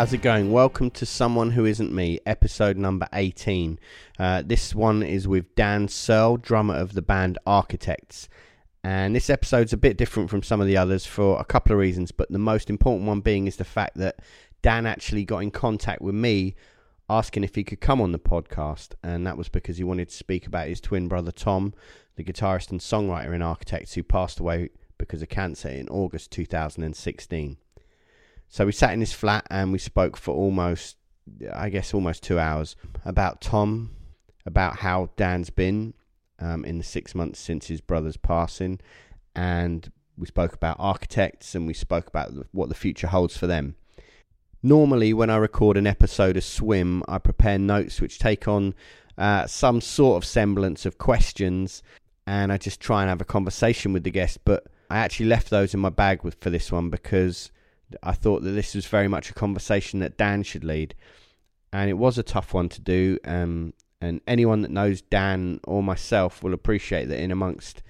How's it going? Welcome to Someone Who Isn't Me, episode number 18. Uh, this one is with Dan Searle, drummer of the band Architects. And this episode's a bit different from some of the others for a couple of reasons, but the most important one being is the fact that Dan actually got in contact with me asking if he could come on the podcast. And that was because he wanted to speak about his twin brother Tom, the guitarist and songwriter in Architects, who passed away because of cancer in August 2016. So we sat in his flat and we spoke for almost, I guess, almost two hours about Tom, about how Dan's been um, in the six months since his brother's passing, and we spoke about architects and we spoke about what the future holds for them. Normally, when I record an episode of Swim, I prepare notes which take on uh, some sort of semblance of questions, and I just try and have a conversation with the guest. But I actually left those in my bag with, for this one because I thought that this was very much a conversation that Dan should lead, and it was a tough one to do. Um, and anyone that knows Dan or myself will appreciate that in amongst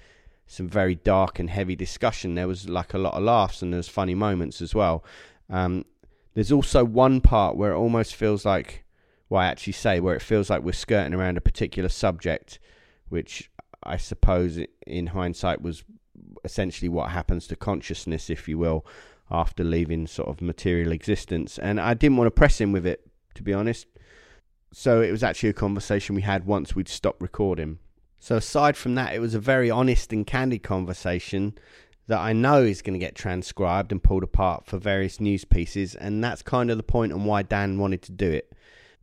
some very dark and heavy discussion, there was like a lot of laughs and there's funny moments as well. Um, there's also one part where it almost feels like, well, I actually say where it feels like we're skirting around a particular subject, which I suppose in hindsight was essentially what happens to consciousness, if you will, after leaving sort of material existence. And I didn't want to press him with it, to be honest. So it was actually a conversation we had once we'd stopped recording. So aside from that, it was a very honest and candid conversation that I know is going to get transcribed and pulled apart for various news pieces, and that's kind of the point on why Dan wanted to do it.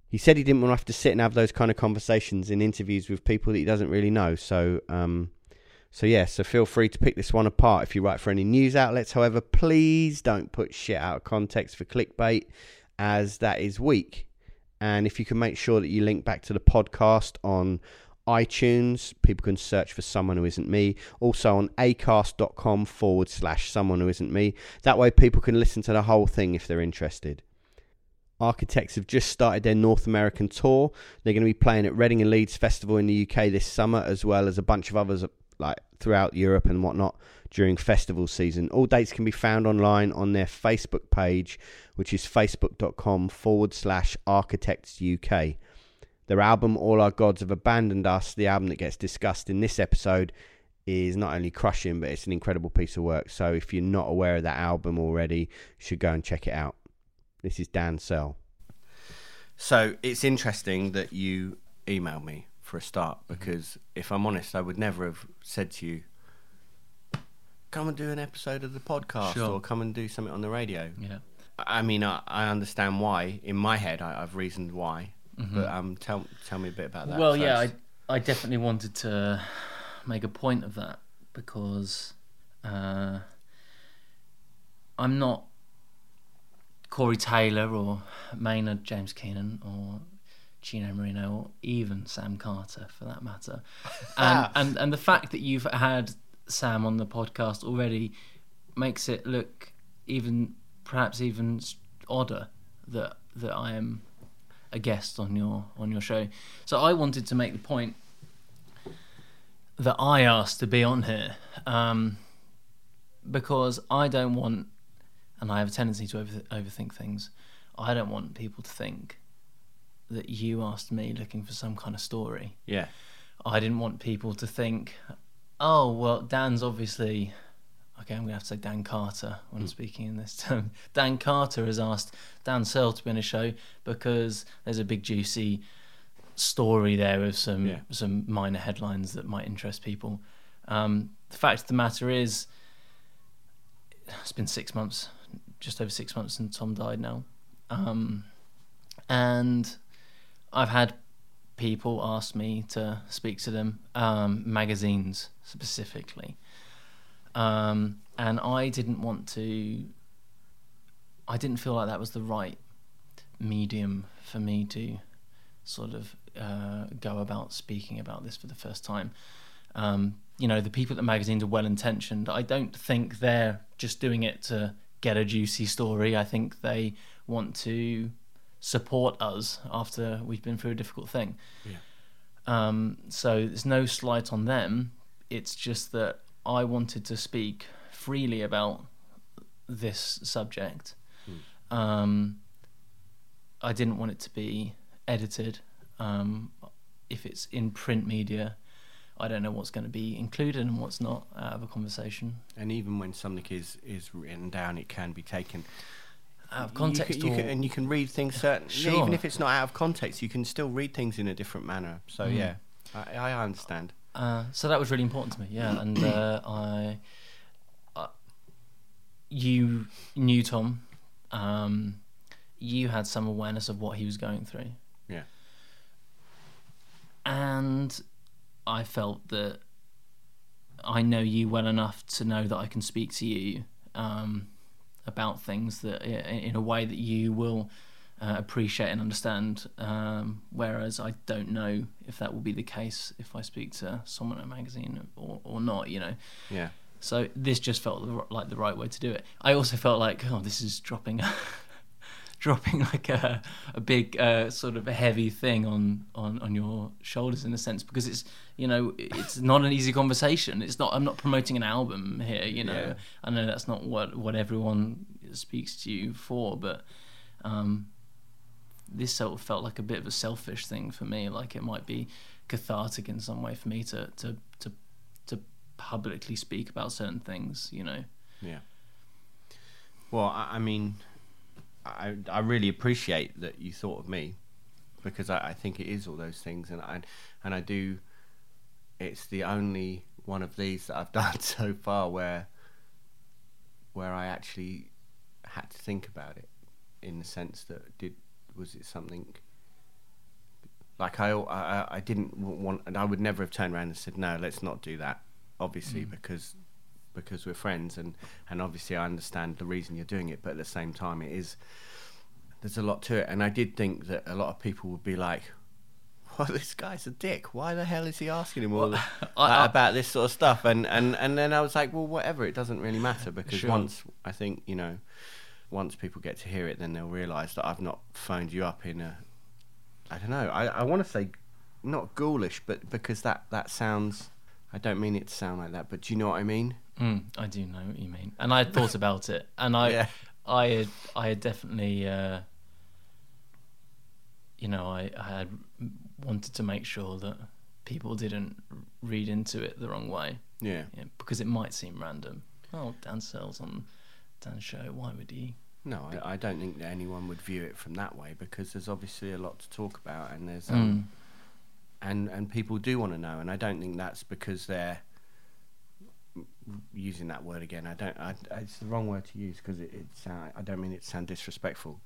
He said he didn't want to have to sit and have those kind of conversations in interviews with people that he doesn't really know. So, um, so yeah, so feel free to pick this one apart if you write for any news outlets. However, please don't put shit out of context for clickbait, as that is weak. And if you can make sure that you link back to the podcast on iTunes, people can search for someone who isn't me. Also on acast.com forward slash someone who isn't me. That way people can listen to the whole thing if they're interested. Architects have just started their North American tour. They're going to be playing at Reading and Leeds Festival in the UK this summer, as well as a bunch of others like throughout Europe and whatnot during festival season. All dates can be found online on their Facebook page, which is facebook.com forward slash architects UK. Their album, All Our Gods Have Abandoned Us, the album that gets discussed in this episode, is not only crushing, but it's an incredible piece of work. So if you're not aware of that album already, you should go and check it out. This is Dan Searle. So it's interesting that you emailed me for a start because if I'm honest, I would never have said to you, come and do an episode of the podcast Sure. or come and do something on the radio. Yeah. I mean, I, I understand why. In my head, I, I've reasoned why. But um, tell tell me a bit about that. Mm-hmm. Well, yeah. I I definitely wanted to make a point of that because uh, I'm not Corey Taylor or Maynard James Keenan or Chino Moreno or even Sam Carter for that matter. And and and the fact that you've had Sam on the podcast already makes it look even perhaps even odder that that I am a guest on your on your show. So I wanted to make the point that I asked to be on here um, because I don't want, and I have a tendency to over, overthink things. I don't want people to think that you asked me looking for some kind of story. yeah, I didn't want people to think, oh well, Dan's obviously okay, I'm going to have to say Dan Carter when I'm speaking in this term. Dan Carter has asked Dan Searle to be on a show because there's a big juicy story there with some Yeah. some minor headlines that might interest people. Um, the fact of the matter is, it's been six months, just over six months since Tom died now, um, and I've had people ask me to speak to them, um, magazines specifically, um, and I didn't want to. I didn't feel like that was the right medium for me to sort of uh, go about speaking about this for the first time. Um, you know, the people at the magazines are well intentioned. I don't think they're just doing it to get a juicy story. I think they want to support us after we've been through a difficult thing. Um, so there's no slight on them. It's just that I wanted to speak freely about this subject. Um, I didn't want it to be edited. Um, if it's in print media, I don't know what's going to be included and what's not out of a conversation. And even when something is is written down, it can be taken Out of You context, can- you can- and you can read things certain. Sure. Even if it's not out of context, you can still read things in a different manner. So Mm. yeah, I, I understand. Uh, so that was really important to me, yeah. And uh, I, uh, you knew Tom, um, you had some awareness of what he was going through, Yeah. and I felt that I know you well enough to know that I can speak to you um, about things that in a way that you will uh, appreciate and understand. Um, whereas I don't know if that will be the case if I speak to someone at a magazine or, or not. You know. Yeah. So this just felt like the right way to do it. I also felt like, oh, this is dropping, dropping like a, a big uh, sort of a heavy thing on, on on your shoulders in a sense because it's you know it's not an easy conversation. It's not. I'm not promoting an album here. You know, Yeah. I know that's not what what everyone speaks to you for, but um, this sort of felt like a bit of a selfish thing for me. Like it might be cathartic in some way for me to to to to publicly speak about certain things. You know. Yeah. Well, I, I mean, I I really appreciate that you thought of me because I, I think it is all those things, and I and I do. It's the only one of these that I've done so far where where I actually had to think about it in the sense that did was it something like I I, I didn't want and I would never have turned around and said no let's not do that obviously mm. because because we're friends and and obviously I understand the reason you're doing it but at the same time it is there's a lot to it. And I did think that a lot of people would be like well this guy's a dick. Why the hell is he asking him all the, I- I- about this sort of stuff? And and and then I was like well whatever. It doesn't really matter. Because Sure. once I think you know once people get to hear it then they'll realize that I've not phoned you up in a I don't know. I I want to say not ghoulish but because that that sounds I don't mean it to sound like that but do you know what I mean Mm, I do know what you mean, and I had thought about it, and I, Yeah. I had, I had definitely, uh, you know, I, I had wanted to make sure that people didn't read into it the wrong way, yeah yeah, because it might seem random. Oh, Dan Searle's on Dan's show. Why would he? No, I, I don't think that anyone would view it from that way because there's obviously a lot to talk about, and there's um, and and people do want to know, and I don't think that's because they're using that word again. I don't. I, it's the wrong word to use because it, it sound, I don't mean it to sound disrespectful,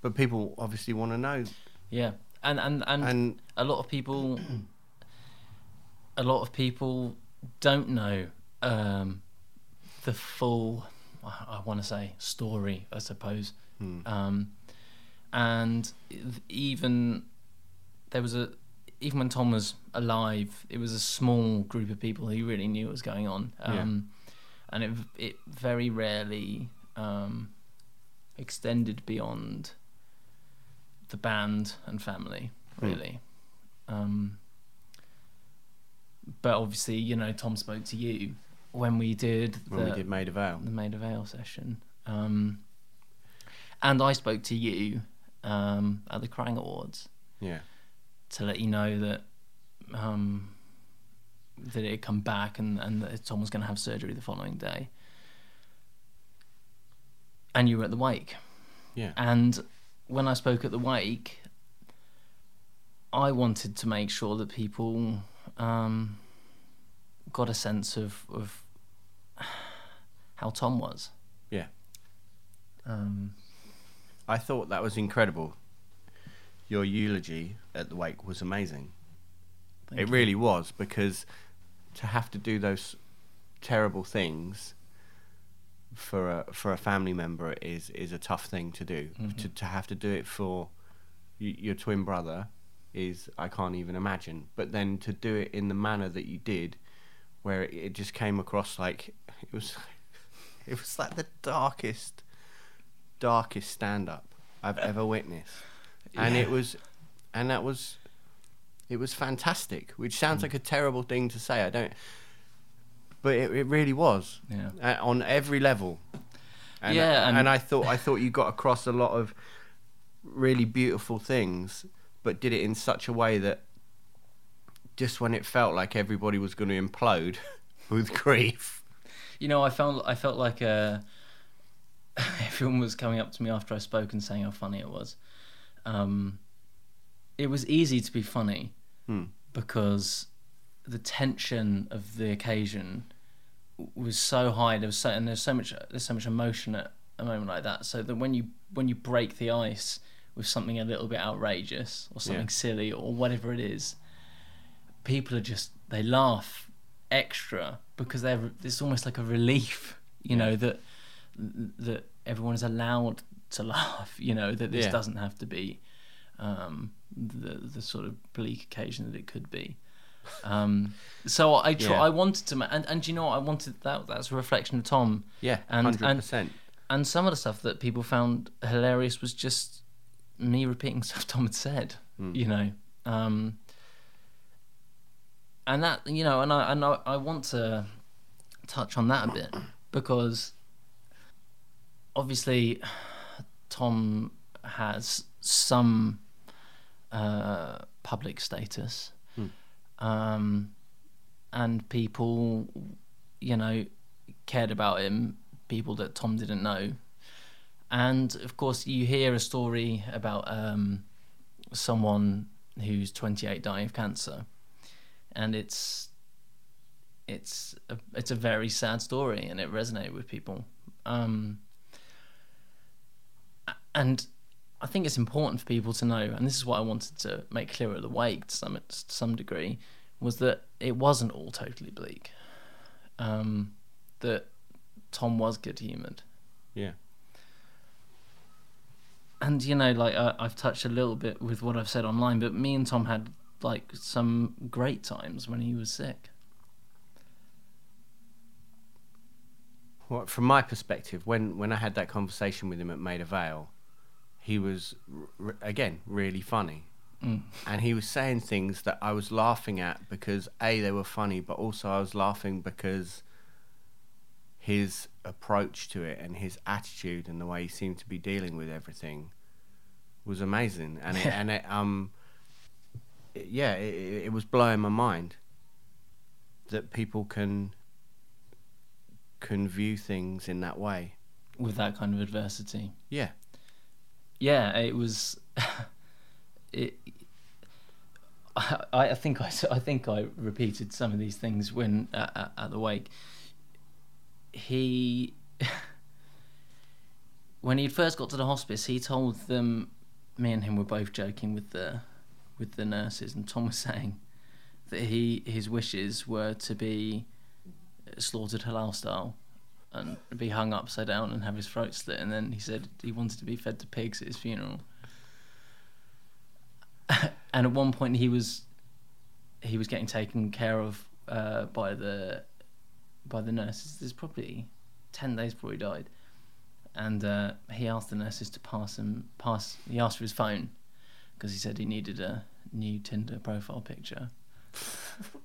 but people obviously want to know, Yeah, and and and, and a lot of people a lot of people don't know um, the full I want to say story I suppose um, and even there was a even when Tom was alive it was a small group of people who really knew what was going on. Um, and it it very rarely um, extended beyond the band and family, really. Um, but obviously, you know, Tom spoke to you when we did the, when we did Maida Vale, the Maida Vale session. Um, and I spoke to you um, at the Kerrang Awards. Yeah, to let you know that um, that it had come back and, and that Tom was going to have surgery the following day. and you were at the wake. Yeah. And when I spoke at the wake, I wanted to make sure that people um, got a sense of, of how Tom was. Yeah. Um, I thought that was incredible. Your eulogy at the wake was amazing. thank it you. really was because to have to do those terrible things for a for a family member is is a tough thing to do. Mm-hmm. To to have to do it for y- your twin brother is I can't even imagine. But then to do it in the manner that you did, where it, it just came across like it was it was like the darkest darkest stand up I've ever witnessed. And it was and that was it was fantastic, which sounds like a terrible thing to say. I don't, but it, it really was. Yeah. Uh, on every level. And, Yeah, and, and- I thought I thought you got across a lot of really beautiful things, but did it in such a way that just when it felt like everybody was going to implode with grief. You know, I felt I felt like uh, everyone was coming up to me after I spoke and saying how funny it was. Um, it was easy to be funny Hmm. because the tension of the occasion was so high. There was so and there's so much there's so much emotion at a moment like that. So that when you when you break the ice with something a little bit outrageous or something Yeah. silly or whatever it is, people are just they laugh extra because they're it's almost like a relief you know that that everyone is allowed to laugh you know that this Yeah. doesn't have to be um the the sort of bleak occasion that it could be um so i tr- Yeah. i wanted to ma- and and you know what i wanted that that's a reflection of tom Yeah, And- hundred and- percent. and some of the stuff that people found hilarious was just me repeating stuff Tom had said, you know. Um, and that, you know, and I, and I, I want to touch on that a bit because obviously Tom has some uh, public status, um, and people, you know, cared about him. People that Tom didn't know, and of course, you hear a story about um, someone who's 28 dying of cancer, and it's it's a, it's a very sad story, and it resonated with people. Um, and I think it's important for people to know, and this is what I wanted to make clear at the wake to some to some degree, was that it wasn't all totally bleak. Um, that Tom was good humoured, Yeah. and you know, like I, I've touched a little bit with what I've said online, but me and Tom had like some great times when he was sick. Well, from my perspective, when, when I had that conversation with him at Maida Vale, he was again really funny, and he was saying things that I was laughing at because a they were funny, but also I was laughing because his approach to it and his attitude and the way he seemed to be dealing with everything was amazing, and it, and it um it- yeah it, it it was blowing my mind that people can can view things in that way. with that kind of adversity. Yeah. Yeah, it was. it. I, I think I, I think I repeated some of these things when at, at, at the wake. He, when he first got to the hospice, he told them, me and him were both joking with the, with the nurses, and Tom was saying that he his wishes were to be slaughtered halal style and be hung upside down and have his throat slit. And then he said he wanted to be fed to pigs at his funeral. and at one point, he was he was getting taken care of uh, by the by the nurses. This is probably ten days before he died, and uh, he asked the nurses to pass him pass. He asked for his phone because he said he needed a new Tinder profile picture.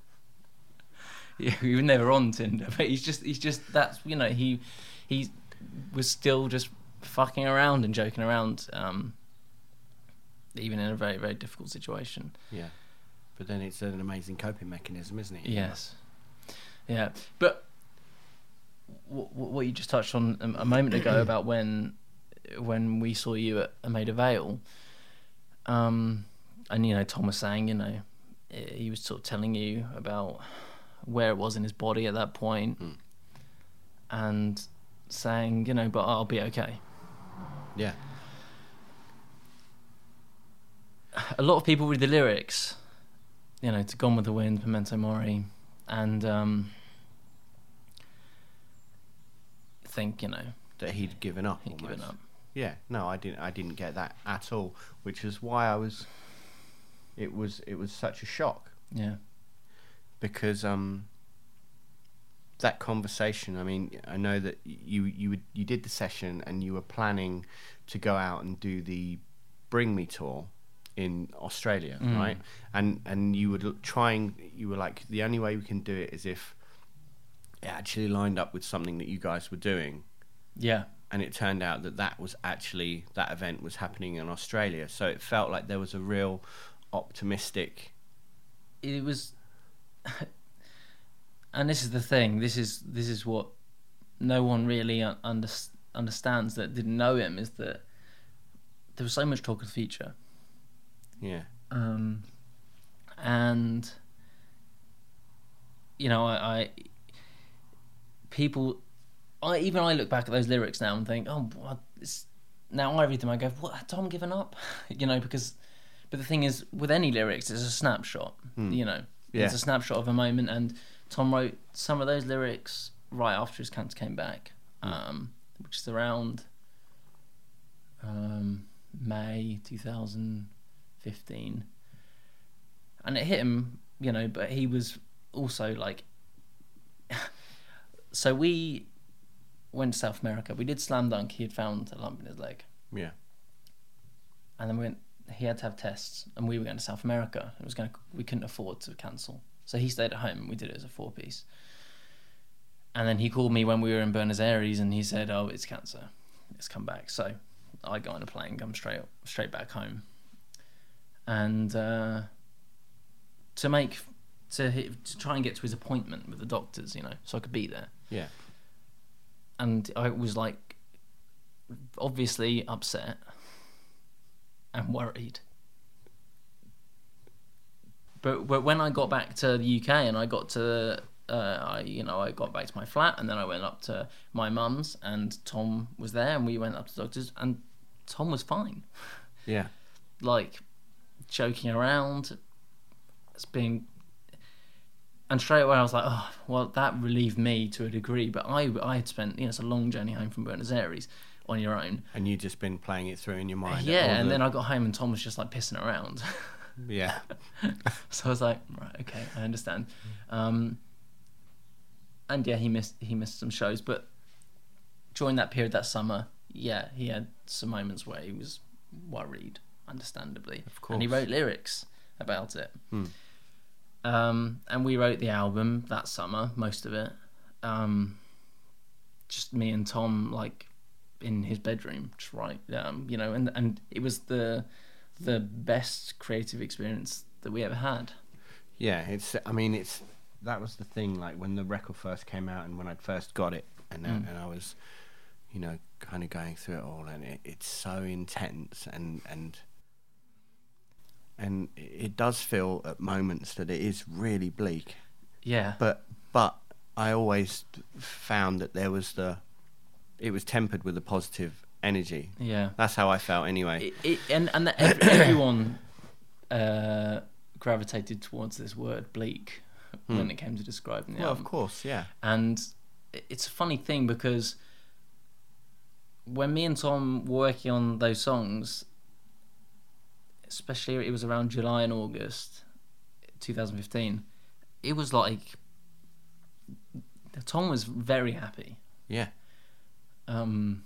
Yeah, he was never on Tinder, but he's just he's just that's you know he he was still just fucking around and joking around, um, even in a very very difficult situation. Yeah. But then it's an amazing coping mechanism, isn't it? Yes, yeah, but what, what you just touched on a, moment ago about when when we saw you at a Maida Vale, um, and you know Tom was saying, you know, he was sort of telling you about where it was in his body at that point, and saying, you know, but I'll be okay. Yeah. a lot of people read the lyrics, you know, to Gone with the Wind, Memento Mori, and um, think, you know, That he'd given up. he'd given up. Yeah, no, I didn't. I didn't get that at all, which is why I was. It was it was such a shock Yeah, because um. That conversation. I mean, I know that you you would, you did the session and you were planning to go out and do the Bring Me tour in Australia, right? And and you were trying. You were like, the only way we can do it is if it actually lined up with something that you guys were doing yeah, and it turned out that that was actually that event was happening in Australia. So it felt like there was a real optimistic. it was. and this is the thing. This is this is what no one really under, understands that didn't know him is that there was so much talk of the future. Yeah, um, and you know, I, I people, I even I look back at those lyrics now and think, oh, it's, now I read them, I go, what, had Tom given up? you know, because, but the thing is, with any lyrics, it's a snapshot. You know, Yeah. it's a snapshot of a moment, and Tom wrote some of those lyrics right after his cancer came back, um, which is around um, May 2015. And it hit him, you know, but he was also like. so we went to South America. We did Slam Dunk. He had found a lump in his leg. yeah, And then we went, he had to have tests, and we were going to South America. It was going to, we couldn't afford to cancel. So he stayed at home. We did it as a four piece. And then he called me when we were in Buenos Aires and he said, Oh, it's cancer. It's come back. So I got on a plane, come straight straight back home. And uh, to make to to try and get to his appointment with the doctors, you know, so I could be there. yeah, And I was like obviously upset and worried. But, but when I got back to the UK and I got to uh, I you know I got back to my flat and then I went up to my mum's and Tom was there and we went up to the doctors and Tom was fine. Yeah, like joking around it's being and straight away I was like oh well that relieved me to a degree but I I had spent you know it's a long journey home from Buenos Aires on your own and you just been playing it through in your mind. yeah and the- then I got home and Tom was just like pissing around yeah, so I was like, right, okay, I understand. Um, and yeah, he missed he missed some shows, but during that period that summer, yeah, he had some moments where he was worried, understandably. Of course. And he wrote lyrics about it. Um, and we wrote the album that summer, most of it. Um, just me and Tom, like in his bedroom, just write. Um, you know, and and it was the the best creative experience that we ever had. yeah. It's. I mean, it's. That was the thing. Like when the record first came out, and when I'd first got it, and uh, and I was, you know, kind of going through it all, and it, it's so intense, and and and it does feel at moments that it is really bleak. Yeah. but but I always found that there was the it was tempered with a positive energy. yeah. That's how I felt anyway. It, it, and and everyone uh, gravitated towards this word bleak when it came to describing it. well, album. of course, yeah. And it's a funny thing because when me and Tom were working on those songs, especially it was around July and August 2015, it was like Tom was very happy. Yeah. Um,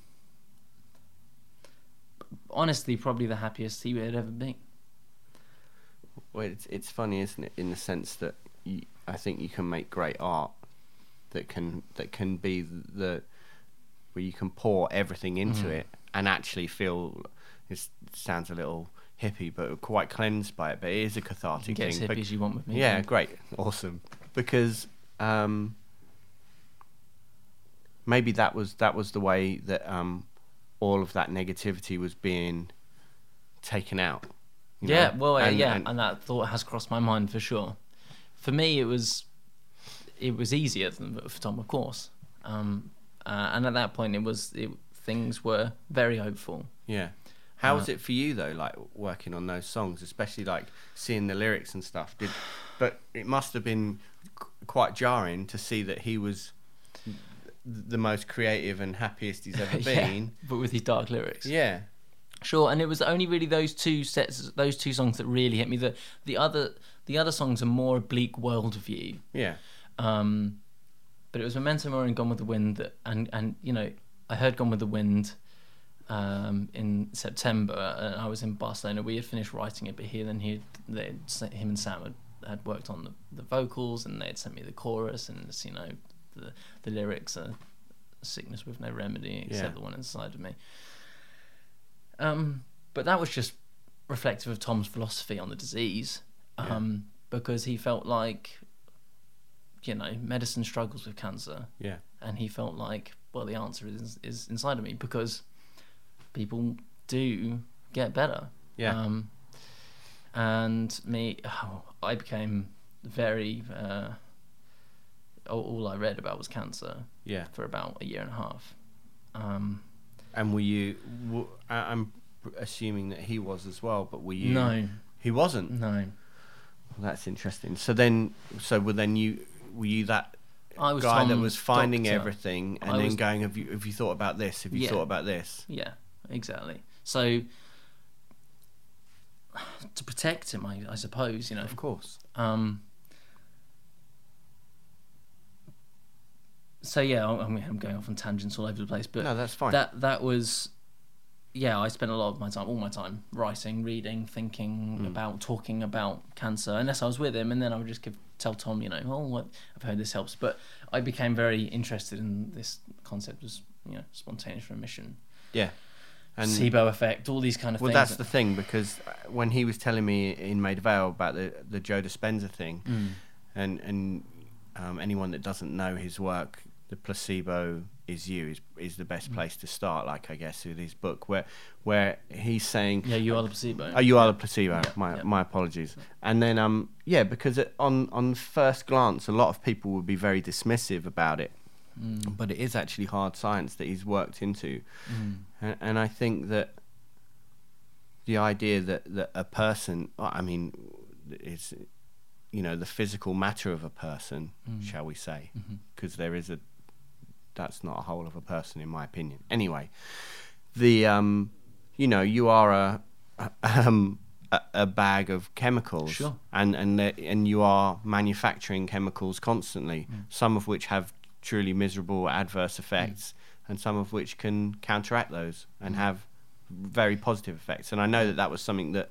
honestly, probably the happiest he had ever been. Well, it's it's funny, isn't it? In the sense that you, I think you can make great art that can that can be the where you can pour everything into it and actually feel. It sounds a little hippie, but quite cleansed by it. But it is a cathartic Get as thing. hippie bec- as you want with me. Yeah, Tom. great, awesome. Because um, maybe that was that was the way that um, all of that negativity was being taken out. Yeah, know? well, uh, And- yeah, and- and that thought has crossed my mind for sure. For me, it was it was easier than for Tom, of course, um, uh, and at that point, it was it, things were very hopeful. Yeah. How Uh, was it for you though, like working on those songs, especially like seeing the lyrics and stuff? Did, but it must have been qu- quite jarring to see that he was the most creative and happiest he's ever Yeah, been. but with his dark lyrics. yeah. Sure, and it was only really those two sets, those two songs that really hit me. The the other the other songs are more bleak worldview. Yeah. Um, but it was Memento Mori and Gone with the Wind, that, and and you know I heard Gone with the Wind um, in September, and I was in Barcelona. We had finished writing it, but he then he they him and Sam had, had worked on the, the vocals, and they had sent me the chorus, and it's, you know the the lyrics are sickness with no remedy except Yeah. the one inside of me. Um, but that was just reflective of Tom's philosophy on the disease, um, because he felt like, you know, medicine struggles with cancer, Yeah. and he felt like, well, the answer is is inside of me because people do get better. Yeah. Um, and me, oh, I became very. Uh, all, I read about was cancer Yeah. for about a year and a half. Um, And were you? W- I- I'm assuming that he was as well, but were you? no, He wasn't. no. Well, that's interesting. So then, so were then you? Were you that I was guy that was finding doctor. everything and I then was- going, "Have you? Have you thought about this? Have you Yeah. thought about this?" Yeah, exactly. So to protect him, I, I suppose, you know. Of course. Um, so yeah, I I mean, I'm going off on tangents all over the place, but No, that's fine. That that was, yeah, I spent a lot of my time, all my time, writing, reading, thinking Hmm. about, talking about cancer. Unless I was with him, and then I would just give tell Tom, you know, oh, what I've heard this helps. But I became very interested in this concept of you know spontaneous remission, Yeah. And placebo effect, all these kind of well, things. that's the thing because uh, when he was telling me in Maida Vale about the the Joe Dispenza thing, Mm. and and um, anyone that doesn't know his work, the placebo is you is is the Mm. best place to start. Like I guess with his book where where he's saying yeah, you are the placebo. Oh, you are the placebo. Yeah, my yeah. my apologies. And then um yeah, because it, on on first glance, a lot of people would be very dismissive about it, Mm. but it is actually hard science that he's worked into, and, and I think that the idea that that a person, I mean, is you know the physical matter of a person, shall we say, because there is a that's not a whole of a person in my opinion. Anyway, the um, you know, you are a um a, a bag of chemicals, Sure. and and and you are manufacturing chemicals constantly, some of which have truly miserable adverse effects, and some of which can counteract those and have very positive effects. And I know that that was something that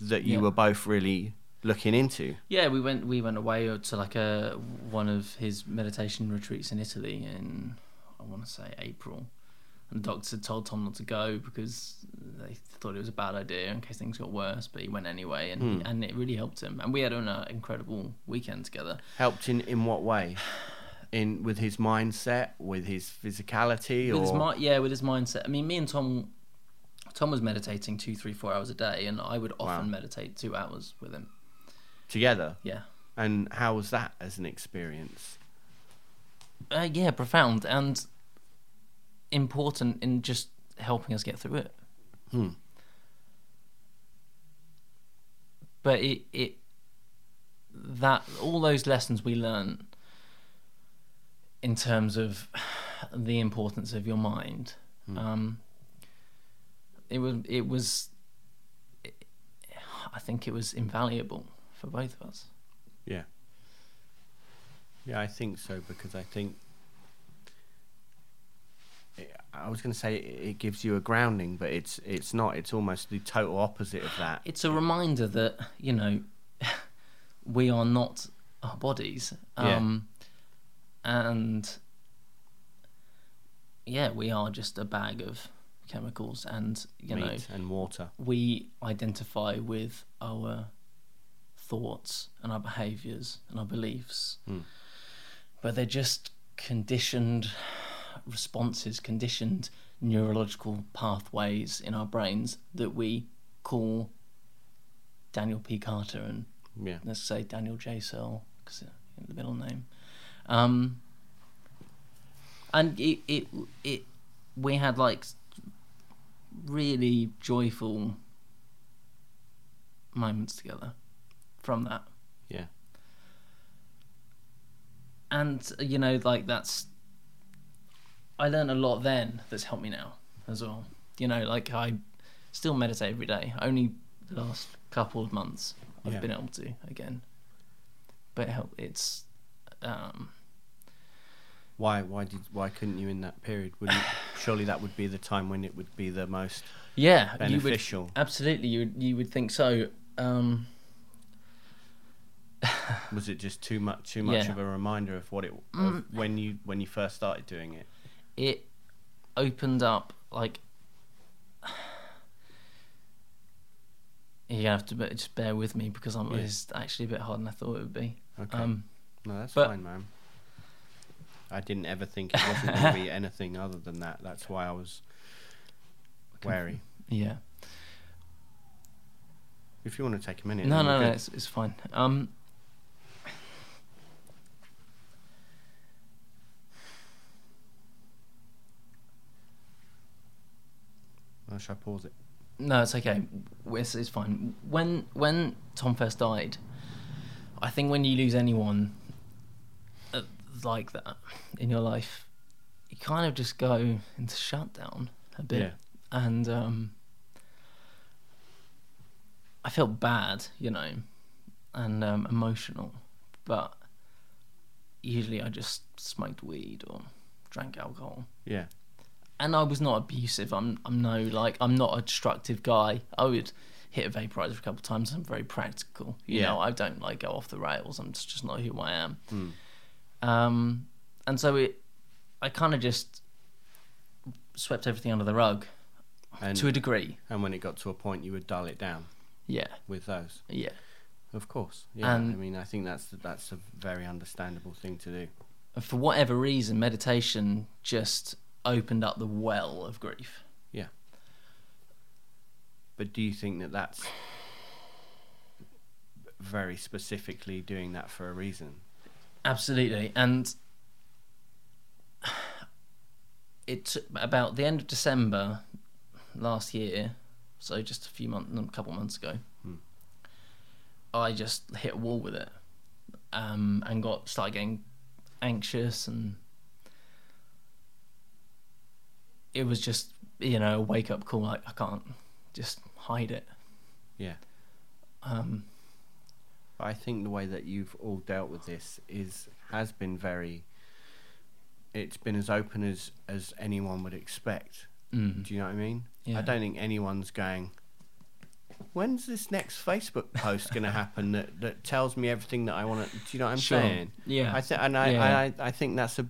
that you Yeah. were both really looking into. Yeah, we went we went away to like a one of his meditation retreats in Italy in I want to say April, and the doctors had told Tom not to go because they thought it was a bad idea in case things got worse. But he went anyway, and Hmm. and it really helped him. And we had an uh, incredible weekend together. Helped in in what way? In with his mindset, with his physicality, With or his yeah, with his mindset. I mean, me and Tom, Tom was meditating two, three, four hours a day, and I would often Wow. meditate two hours with him. Together. Yeah. And how was that as an experience? Uh, yeah, profound and important in just helping us get through it. Hmm. But it it that all those lessons we learn in terms of the importance of your mind. Um, it was it was. I think it was invaluable for both of us. Yeah. Yeah, I think so because I think I was going to say it gives you a grounding, but it's it's not. It's almost the total opposite of that. it's a reminder that you know we are not our bodies Yeah. um and yeah we are just a bag of chemicals and you know Meat and water. we identify with our thoughts and our behaviors and our beliefs Hmm. but they're just conditioned responses, conditioned neurological pathways in our brains that we call Daniel P. Carter and Yeah. let's say Daniel J. Searle, because the middle name. Um, and it, it, it, we had like really joyful moments together from that. Yeah. And, you know, like that's, I learned a lot then that's helped me now as well. You know, like I still meditate every day. Only the last couple of months I've Yeah. been able to again. But it help, it's, um, Why? Why did? Why couldn't you in that period? Wouldn't surely that would be the time when it would be the most yeah, beneficial? You would, absolutely, you would, you would think so. Um, Was it just too much? Too much Yeah. of a reminder of what it of when you when you first started doing it? it opened up like you have to be- just bear with me because I'm Yeah. it's actually a bit harder than I thought it would be. Okay. Um, No, that's but- fine, man. I didn't ever think it wasn't going to be anything other than that. That's why I was wary. yeah. If you want to take a minute. No, no, no, it's, it's fine. Um, Or shall I pause it? no, it's okay. It's, it's fine. When when Tom first died, I think when you lose anyone uh, like that in your life, you kind of just go into shutdown a bit. Yeah. and um, I felt bad, you know, and um, emotional, but usually I just smoked weed or drank alcohol, Yeah. And I was not abusive. I'm I'm no like I'm not a destructive guy. I would hit a vaporizer a couple of times. I'm very practical, you Yeah. know. I don't like go off the rails. I'm just, just not who I am. Um, and so it, I kind of just swept everything under the rug And to a degree. and when it got to a point, you would dial it down Yeah, with those. yeah. Of course. Yeah. I mean, I think that's that's a very understandable thing to do. For whatever reason, meditation just opened up the well of grief. Yeah. But do you think that that's very specifically doing that for a reason? Absolutely. And it took about the end of December last year, so just a few months, a couple months ago, I just hit a wall with it, um, and got started getting anxious, and it was just you know a wake up call. Like I can't just hide it. Yeah. Um, I think the way that you've all dealt with this is has been very. It's been as open as as anyone would expect. mm, Do you know what I mean? Yeah. I don't think anyone's going. When's this next Facebook post going to happen that, that tells me everything that I want to? Do you know what I'm Sure. saying? Yeah. I think, and I, Yeah. I, I think that's a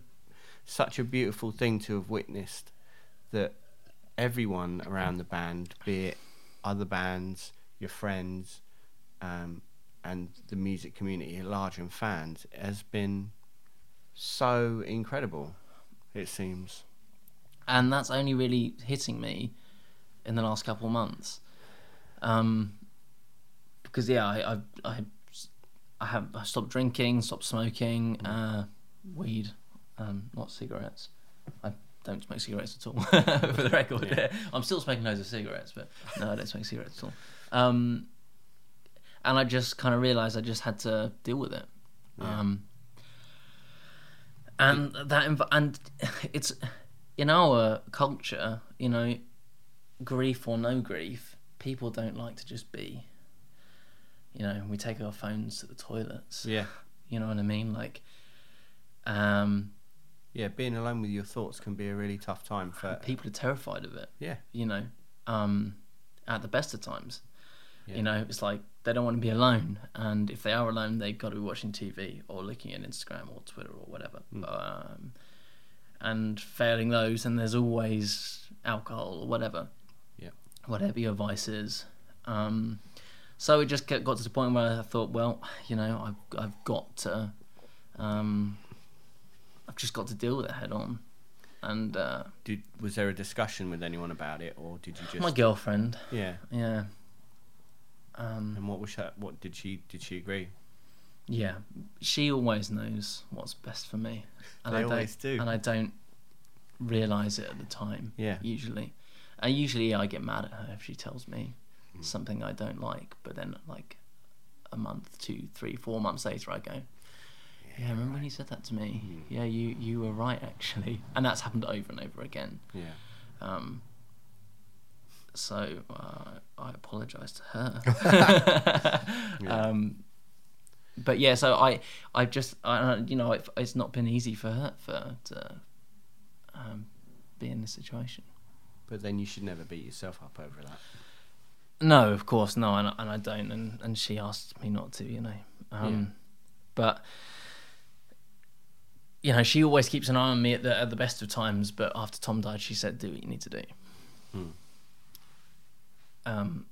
such a beautiful thing to have witnessed that everyone around the band, be it other bands, your friends, um, and the music community at large and fans, has been so incredible. It seems. and that's only really hitting me in the last couple of months. Um, because yeah, I, I, I, I have I stopped drinking, stopped smoking, uh, weed, um, not cigarettes. I don't smoke cigarettes at all. for the record, Yeah. I'm still smoking loads of cigarettes, but no, I don't smoke cigarettes at all. Um, and I just kind of realised I just had to deal with it. Um, and that env- and it's in our culture, you know, grief or no grief, people don't like to just be. You know, we take our phones to the toilets. Yeah. You know what I mean? Like, um, Yeah, being alone with your thoughts can be a really tough time for people are terrified of it. Yeah. You know, um, at the best of times. Yeah. You know, it's like they don't want to be alone, and if they are alone, they've got to be watching TV or looking at Instagram or Twitter or whatever. Um, and failing those, and there's always alcohol or whatever. Yeah. Whatever your vice is. Um, so it just got to the point where I thought, well, you know, I've I've got to, um, just got to deal with it head on. and uh, Did was there a discussion with anyone about it, or did you just? my girlfriend, Yeah. yeah, um, And what was that? What did she? Did she agree? yeah, she always knows what's best for me, and They I always do. and I don't realize it at the time. Yeah. usually, and usually I get mad at her if she tells me Mm. something I don't like, but then like a month, two, three, four months later, I go. Yeah, remember when you said that to me? Mm. Yeah, you you were right actually, and that's happened over and over again. Yeah. Um, so uh, I apologise to her. um, but yeah, so I I just I you know it, it's not been easy for her for to um, be in this situation. But then you should never beat yourself up over that. No, of course, no, and, and I don't, and, and she asked me not to, you know. Um, Yeah. But you know, she always keeps an eye on me at the at the best of times. But after Tom died, she said, "Do what you need to do." Hmm. Um,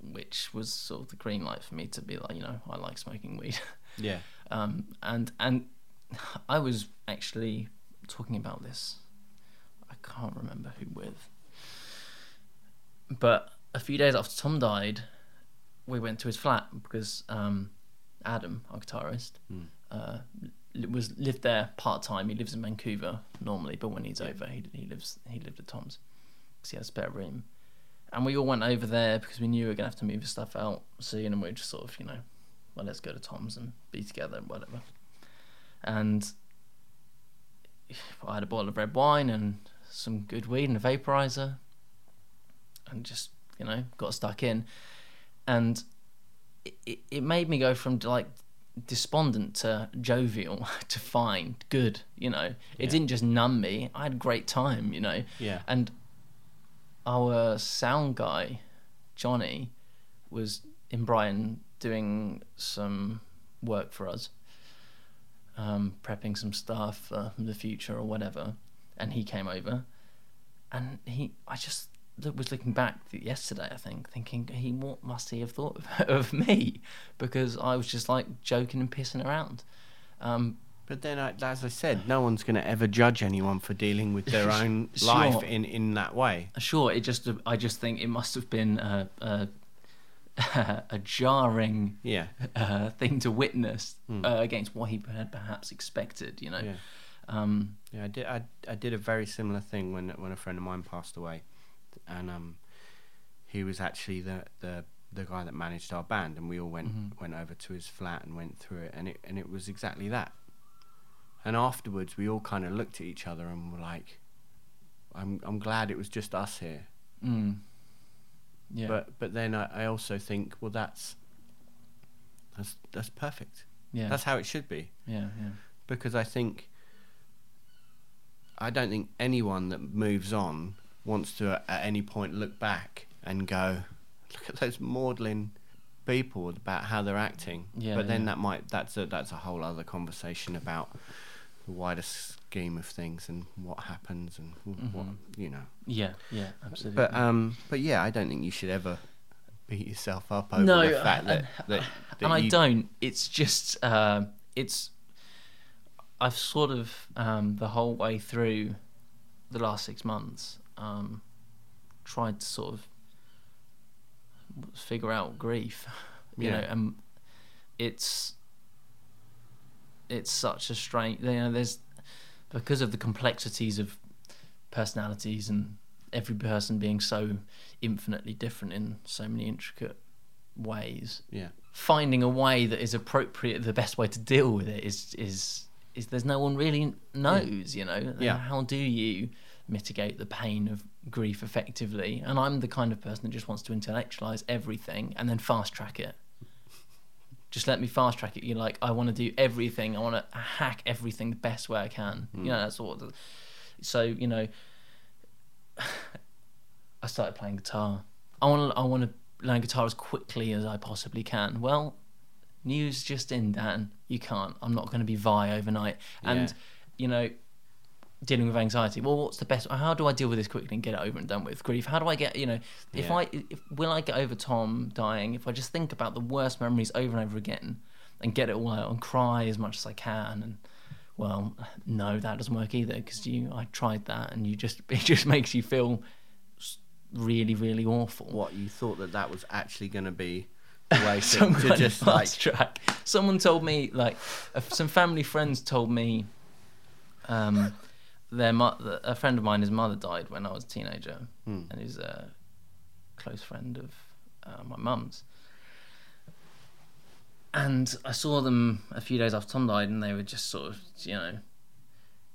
which was sort of the green light for me to be like, you know, I like smoking weed. Yeah. um, and and I was actually talking about this. I can't remember who with, but a few days after Tom died, we went to his flat because um, Adam, our guitarist, uh, li- was lived there part time. He lives in Vancouver normally, but when he's over, he he lives he lived at Tom's because he has a spare room. And we all went over there because we knew we were gonna have to move his stuff out soon, and we just sort of, you know, well, let's go to Tom's and be together and whatever. And I had a bottle of red wine and some good weed and a vaporizer, and just you know got stuck in, and it, it, it made me go from like despondent to jovial to fine, good. You know, it Yeah. didn't just numb me. I had a great time. You know, Yeah. and our sound guy, Johnny, was in Brighton doing some work for us, um, prepping some stuff for the future or whatever. And he came over, and he, I just was looking back yesterday, I think, thinking he what must he have thought of, of me because I was just like joking and pissing around. Um, But then, as I said, no one's going to ever judge anyone for dealing with their own Sure. life in, in that way. sure, it just I just think it must have been a a, a jarring Yeah. uh, thing to witness uh, against what he had perhaps expected. You know, Yeah. um, Yeah, I did. I, I did a very similar thing when when a friend of mine passed away, and um, he was actually the the the guy that managed our band, and we all went went over to his flat and went through it, and it and it was exactly that. And afterwards, we all kind of looked at each other and were like, "I'm I'm glad it was just us here." mm, yeah, But but then I, I also think, well, that's that's that's perfect. yeah, That's how it should be yeah, yeah, because I think I don't think anyone that moves on wants to at any point look back and go, look at those maudlin people about how they're acting. Yeah, but then yeah. that might that's a that's a whole other conversation about the wider scheme of things and what happens and what Mm-hmm. you know. yeah, yeah, absolutely. But um, but yeah, I don't think you should ever beat yourself up over no, the fact that, and, that, that and I don't. It's just uh, it's. I've sort of um, the whole way through the last six months um, tried to sort of figure out grief, you Yeah. know, and it's it's such a strange. You know, there's because of the complexities of personalities and every person being so infinitely different in so many intricate ways Yeah, finding a way that is appropriate the best way to deal with it is is is there's no one really knows you know Yeah. how do you mitigate the pain of grief effectively and i'm the kind of person that just wants to intellectualize everything and then fast track it just let me fast track it you're like i want to do everything i want to hack everything the best way i can hmm. you know that's what the, so you know I started playing guitar. I want to I want to learn guitar as quickly as I possibly can. Well, news just in, Dan. You can't. I'm not going to be Vai overnight. And Yeah. you know, dealing with anxiety. Well, what's the best? How do I deal with this quickly and get it over and done with? Grief. How do I get? You know, if Yeah. I if, will I get over Tom dying if I just think about the worst memories over and over again and get it all out and cry as much as I can and well, no, that doesn't work either because you I tried that and you just it just makes you feel really really awful. What you thought that that was actually going to be the way to, some to just like track. Someone told me, like, uh, some family friends told me, um, their mo- a friend of mine, his mother died when I was a teenager, Hmm. and he's a close friend of uh, my mum's. And I saw them a few days after Tom died, and they were just sort of, you know,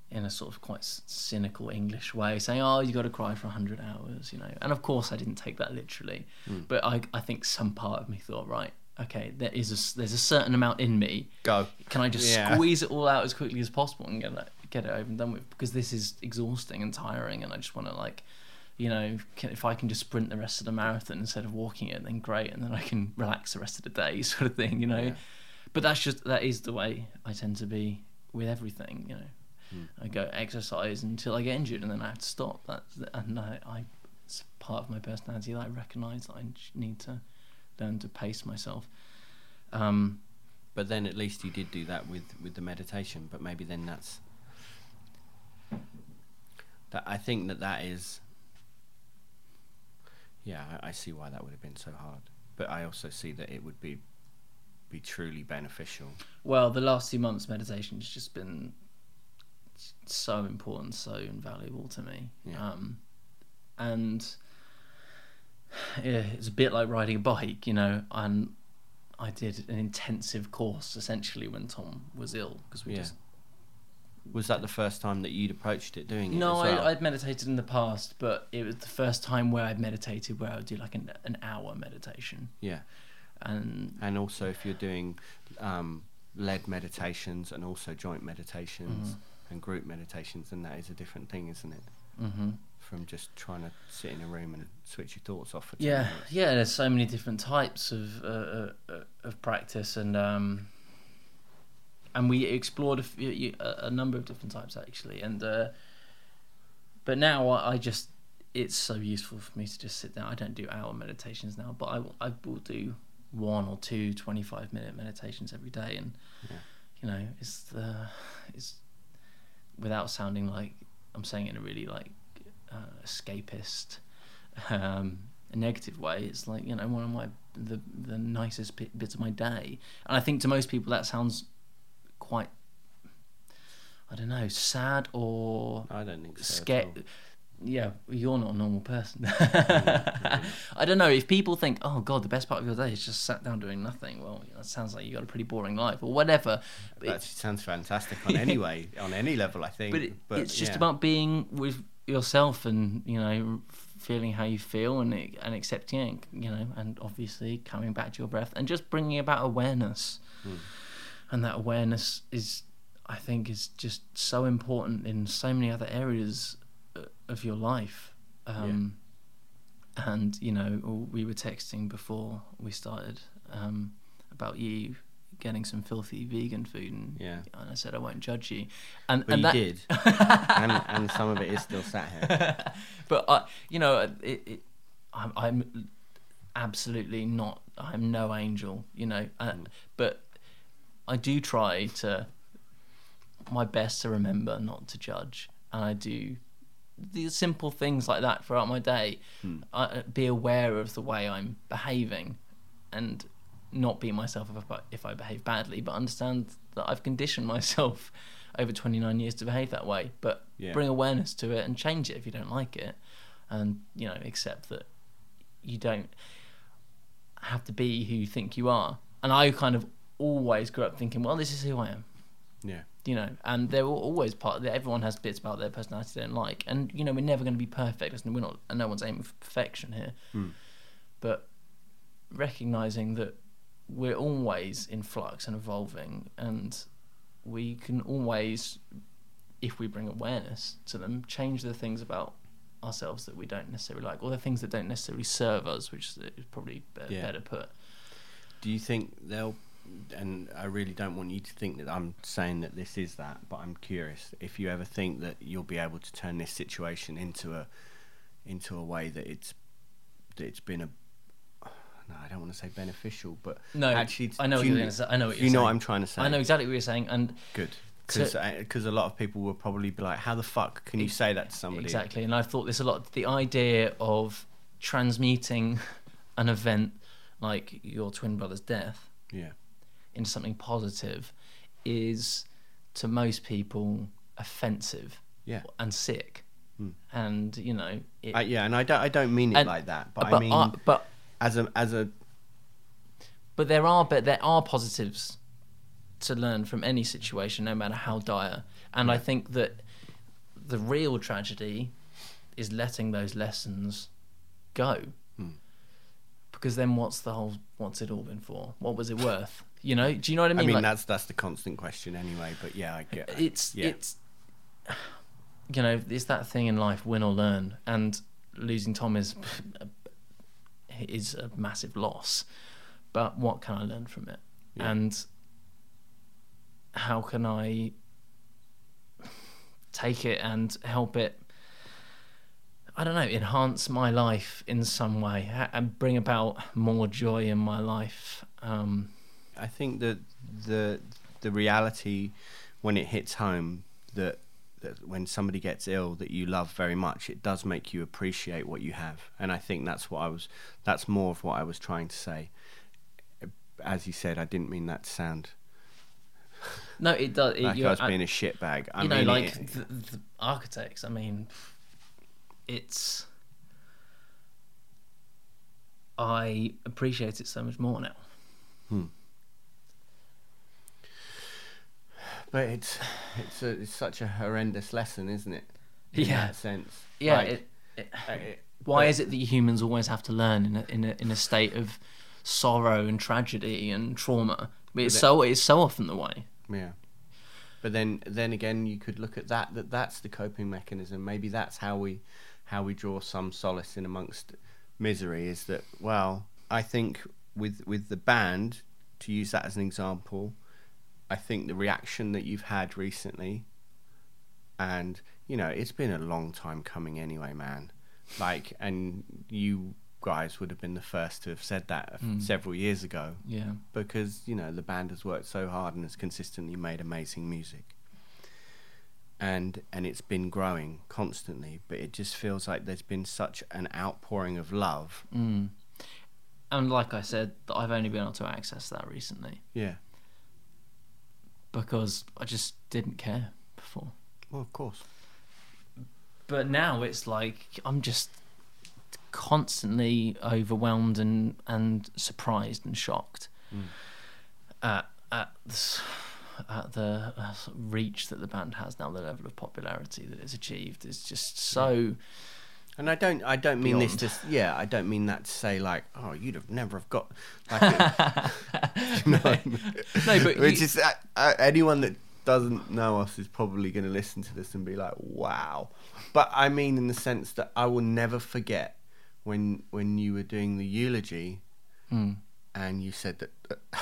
in a sort of quite cynical English way, saying, "Oh, you got to cry for hundred hours," you know. And of course, I didn't take that literally, but I, I think some part of me thought, right, okay, there is a, there's a certain amount in me. Go. Can I just Yeah. squeeze it all out as quickly as possible and get it, get it over and done with? Because this is exhausting and tiring, and I just want to like, you know, can, if I can just sprint the rest of the marathon instead of walking it, then great, and then I can relax the rest of the day, sort of thing, you know. But that's just that is the way I tend to be with everything, you know. I go exercise until I get injured, and then I have to stop. That's and I, I it's part of my personality that I recognise that I need to learn to pace myself. Um, But then at least you did do that with with the meditation. But maybe then that's that. I think that that is. Yeah, I, I see why that would have been so hard. But I also see that it would be be truly beneficial. Well, the last two months, meditation has just been so important, so invaluable to me. Yeah. Um, and yeah, it's a bit like riding a bike, you know. And I did an intensive course essentially when Tom was ill because we Yeah. just Was that the first time that you'd approached it doing it? no, well? I, I'd meditated in the past, but it was the first time where I'd meditated where I would do like an, an hour meditation, yeah. and And also, if you're doing um, led meditations and also joint meditations Mm-hmm. and group meditations, then that is a different thing, isn't it? hmm From just trying to sit in a room and switch your thoughts off for 10 Yeah, minutes. yeah. There's so many different types of uh, uh, uh, of practice, and um, and we explored a, few, a number of different types actually. And uh, but now I just it's so useful for me to just sit down. I don't do hour meditations now, but I will- I will do one or two 25 minute meditations every day, and Yeah. you know it's the it's without sounding like I'm saying it in a really like uh, escapist um, a negative way. It's like you know one of my the the nicest bit, bits of my day, and I think to most people that sounds quite I don't know sad or I don't think so. scared. Yeah, you're not a normal person. I don't know if people think, "Oh God, the best part of your day is just sat down doing nothing." Well, that sounds like you got a pretty boring life, or whatever. But That sounds fantastic on any way, on any level, I think. but, it, it's just about being with yourself and you know feeling how you feel and and accepting it you know and obviously coming back to your breath and just bringing about awareness hmm. And that awareness is i think is just so important in so many other areas uh, of your life um and you know we were texting before we started um about you getting some filthy vegan food and, Yeah. and i said i won't judge you and But and you that, did, and, and some of it is still sat here. but I, you know, it, it, I'm, I'm absolutely not. I'm no angel, you know. Uh, But I do try to my best to remember not to judge, and I do the simple things like that throughout my day. Hmm. I, be aware of the way I'm behaving, and not be myself if I, if I behave badly, but understand that I've conditioned myself over 29 years to behave that way. But Yeah. bring awareness to it and change it if you don't like it, and you know accept that you don't have to be who you think you are. And I kind of always grew up thinking, well, this is who I am Yeah, you know, and they're always part. Of it. Everyone has bits about their personality they don't like, and you know, we're never going to be perfect. Listen, we're not, and no one's aiming for perfection here, hmm. but recognizing that we're always in flux and evolving, and we can always, if we bring awareness to them, change the things about ourselves that we don't necessarily like, or the things that don't necessarily serve us, which is probably be- Yeah. better put. Do you think they'll? And I really don't want you to think that I'm saying that this is that, but I'm curious if you ever think that you'll be able to turn this situation into a into a way that it's that it's been a. No, I don't want to say beneficial, but No, actually, I know what you, you're going to say. I know what you're you know saying. what I'm trying to say. I know exactly what you're saying, and Good. because a lot of people will probably be like, "How the fuck can you say that to somebody?" Exactly, and I've thought this a lot. The idea of transmuting an event like your twin brother's death Yeah, into something positive is, to most people, offensive yeah, and sick. And you know, it, Uh, yeah. And I don't, I don't mean it and- like that, but, but I mean, uh, but as a, as a, but there are but there are positives to learn from any situation, no matter how dire. And I think that the real tragedy is letting those lessons go. Because then, what's the whole? What's it all been for? What was it worth? You know? Do you know what I mean? I mean? Like, that's that's the constant question anyway. But yeah, I get. it's yeah. it's you know it's that thing in life win or learn and losing tom is is a massive loss but what can i learn from it and how can i take it and help it i don't know enhance my life in some way and bring about more joy in my life um I think that the the reality when it hits home that that when somebody gets ill that you love very much, it does make you appreciate what you have, and I think that's what I was. That's more of what I was trying to say. As you said, I didn't mean that to sound no it does it, like I was being a shitbag. I you know, mean, like it- the, the architects. I mean, it's. I appreciate it so much more now. Hmm. But it's it's a, it's such a horrendous lesson, isn't it? In Yeah. that sense. Yeah. Like, it, it, uh, it- why is it that humans always have to learn in a, in a in a state of sorrow and tragedy and trauma? It's so it's so often the way. Yeah. But then then again you could look at that that that's the coping mechanism. Maybe that's how we how we draw some solace in amongst misery is that well, I think with with the band to use that as an example, I think the reaction that you've had recently and you know, it's been a long time coming anyway, man. Like and you guys would have been the first to have said that several years ago Yeah. because you know the band has worked so hard and has consistently made amazing music and and it's been growing constantly but it just feels like there's been such an outpouring of love Mm. And like I said, that I've only been able to access that recently yeah because I just didn't care before. well of course but now it's like I'm just constantly overwhelmed and and surprised and shocked at at the, at the uh, reach that the band has now, the level of popularity that it's achieved is just so. And I don't I don't mean this to yeah I don't mean that to say like oh you'd have never have got like it- you know what I mean? No, but which you- is uh, uh, anyone that doesn't know us is probably going to listen to this and be like wow but I mean in the sense that I will never forget when when you were doing the eulogy Hmm. and you said that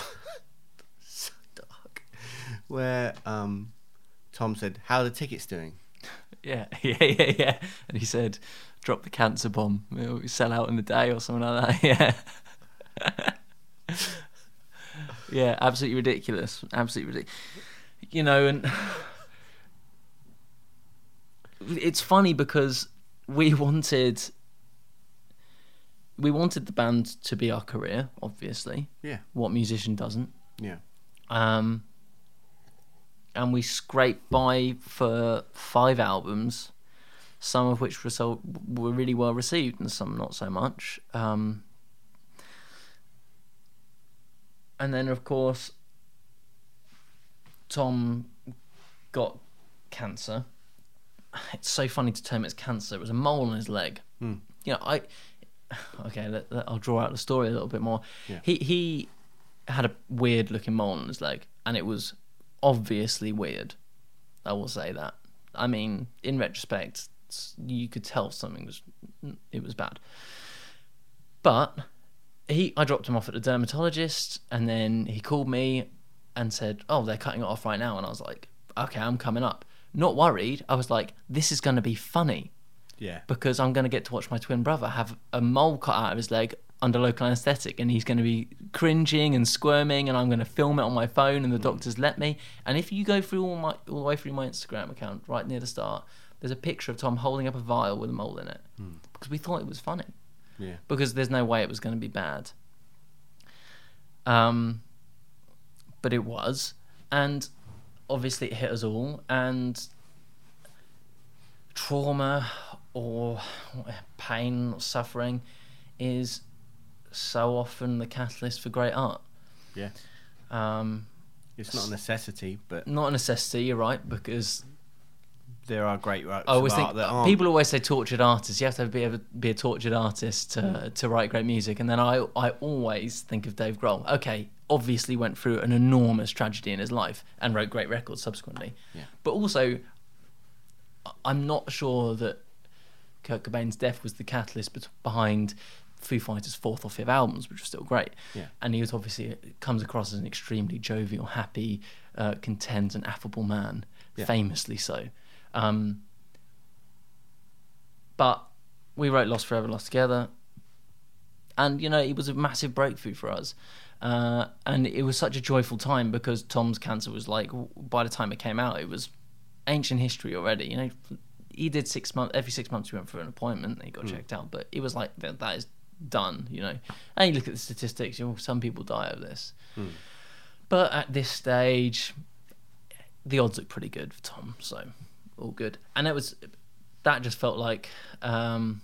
so dark where um Tom said how are the tickets doing Yeah, yeah, yeah, yeah. And he said, "Drop the cancer bomb. It'll sell out in the day or something like that." Yeah. yeah, absolutely ridiculous. Absolutely ridiculous. You know, and it's funny because we wanted we wanted the band to be our career, obviously. yeah What musician doesn't? yeah Um, and we scraped by for five albums, some of which were so were really well received, and some not so much. Um, and then, of course, Tom got cancer. It's so funny to term it as cancer. It was a mole on his leg. You know, I okay. Let, let- I'll draw out the story a little bit more. Yeah. He he had a weird looking mole on his leg, and it was obviously weird. I will say that. I mean, in retrospect, you could tell something was mm, it was bad. But he, I dropped him off at the dermatologist, and then he called me and said, "Oh, they're cutting it off right now." And I was like, "Okay, I'm coming up." Not worried. I was like, "This is going to be funny." yeah because I'm going to get to watch my twin brother have a mole cut out of his leg under local anaesthetic and he's going to be cringing and squirming and I'm going to film it on my phone and the mm. doctors let me. And if you go through all my all the way through my Instagram account right near the start, there's a picture of Tom holding up a vial with a mole in it because we thought it was funny Yeah. because there's no way it was going to be bad. Um, but it was, and obviously it hit us all, and trauma or pain or suffering is so often the catalyst for great art. Yeah. Um, It's not a necessity, but not a necessity, you're right, because there are great works I always think art that aren't. people always say tortured artists. You have to be able to be a tortured artist to to write great music. And then I I always think of Dave Grohl. Okay, obviously went through an enormous tragedy in his life and wrote great records subsequently. Yeah. But also, I'm not sure that Kurt Cobain's death was the catalyst behind Foo Fighters' fourth or fifth albums, which were still great. Yeah. And he was obviously comes across as an extremely jovial, happy, uh, content, and affable man, Yeah. famously so. Um, but we wrote Lost Forever, Lost Together, and you know it was a massive breakthrough for us. Uh, and it was such a joyful time because Tom's cancer was like by the time it came out, it was ancient history already. You know, he did six months every six months. He went for an appointment and he got checked out, but it was like that, that is done. You know, and you look at the statistics. You know, some people die of this, but at this stage, the odds look pretty good for Tom. So all good, and it was that just felt like. Um,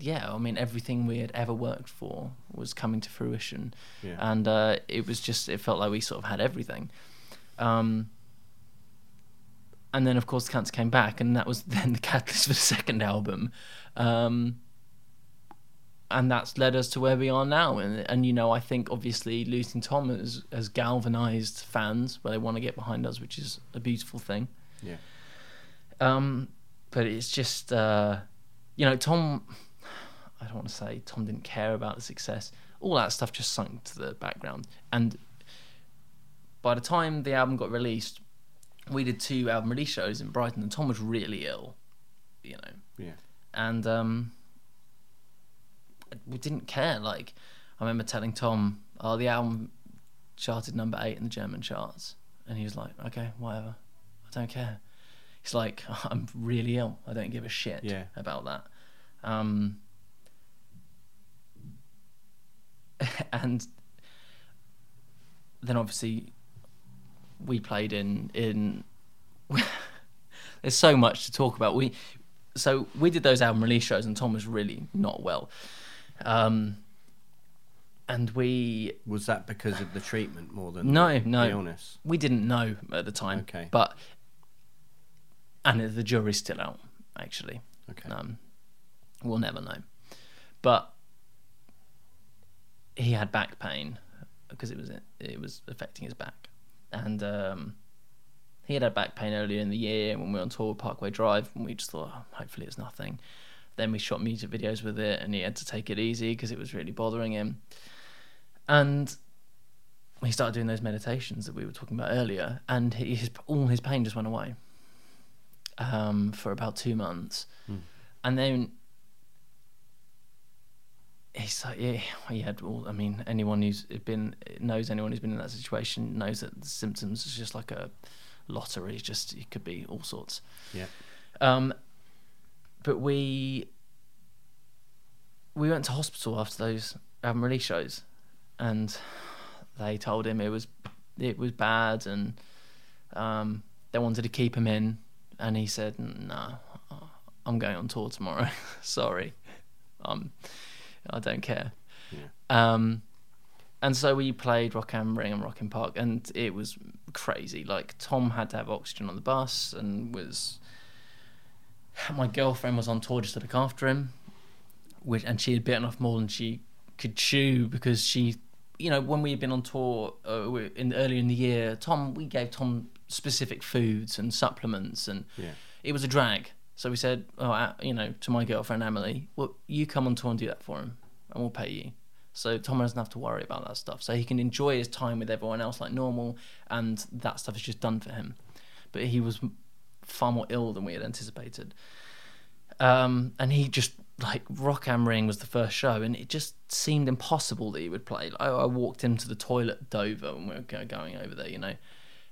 yeah, I mean, everything we had ever worked for was coming to fruition, Yeah. and uh, it was just it felt like we sort of had everything. Um, and then, of course, cancer came back, and that was then the catalyst for the second album, um, and that's led us to where we are now. And and you know, I think obviously losing Tom has has galvanized fans where they want to get behind us, which is a beautiful thing. Yeah. Um, but it's just, uh, you know, Tom. I don't want to say Tom didn't care about the success. All that stuff just sunk to the background. And by the time the album got released, we did two album release shows in Brighton, and Tom was really ill. You know, Yeah. and um, we didn't care. Like, I remember telling Tom, "Oh, the album charted number eight in the German charts," and he was like, "Okay, whatever, I don't care." He's like, "I'm really ill. I don't give a shit Yeah. about that." Um, and then obviously we played in in there's so much to talk about we so we did those album release shows and tom was really not well um and we Was that because of the treatment more than no the, no the illness? we didn't know at the time Okay. but and the jury's still out actually Okay. um we'll never know but he had back pain because it was it was affecting his back, and um, he had had back pain earlier in the year when we were on tour with Parkway Drive, and we just thought, oh, hopefully it's nothing. Then we shot music videos with it, and he had to take it easy because it was really bothering him. And he started doing those meditations that we were talking about earlier, and he, his, all his pain just went away um, for about two months, and then it's like, yeah, he had all. I mean, anyone who's been knows anyone who's been in that situation knows that the symptoms is just like a lottery. It's just it could be all sorts. Yeah. Um, but we we went to hospital after those album release shows, and they told him it was it was bad, and um, they wanted to keep him in, and he said, "No, I'm going on tour tomorrow. Sorry, um, I don't care." Um, and so we played Rock am Ring and Rock im Park, and it was crazy. Like Tom had to have oxygen on the bus, and was my girlfriend was on tour just to look after him, which and she had bitten off more than she could chew because she, you know, when we had been on tour uh, in earlier in the year, Tom we gave Tom specific foods and supplements, and Yeah. it was a drag. So we said, oh, uh, you know, to my girlfriend Emily, well, you come on tour and do that for him, and we'll pay you. So Tom doesn't have to worry about that stuff. So he can enjoy his time with everyone else like normal, and that stuff is just done for him. But he was far more ill than we had anticipated. Um, and he just like Rock Am Ring was the first show, and it just seemed impossible that he would play. Like, I, I walked him to the toilet at Dover when we were going over there, you know,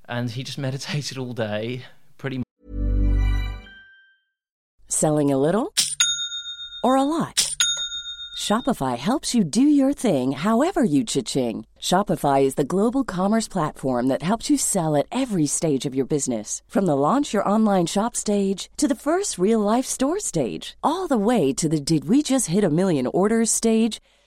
and he just meditated all day, pretty much. Selling a little or a lot? Shopify helps you do your thing however you cha-ching. Shopify is the global commerce platform that helps you sell at every stage of your business. From the launch your online shop stage to the first real life store stage, all the way to the did we just hit a million orders stage.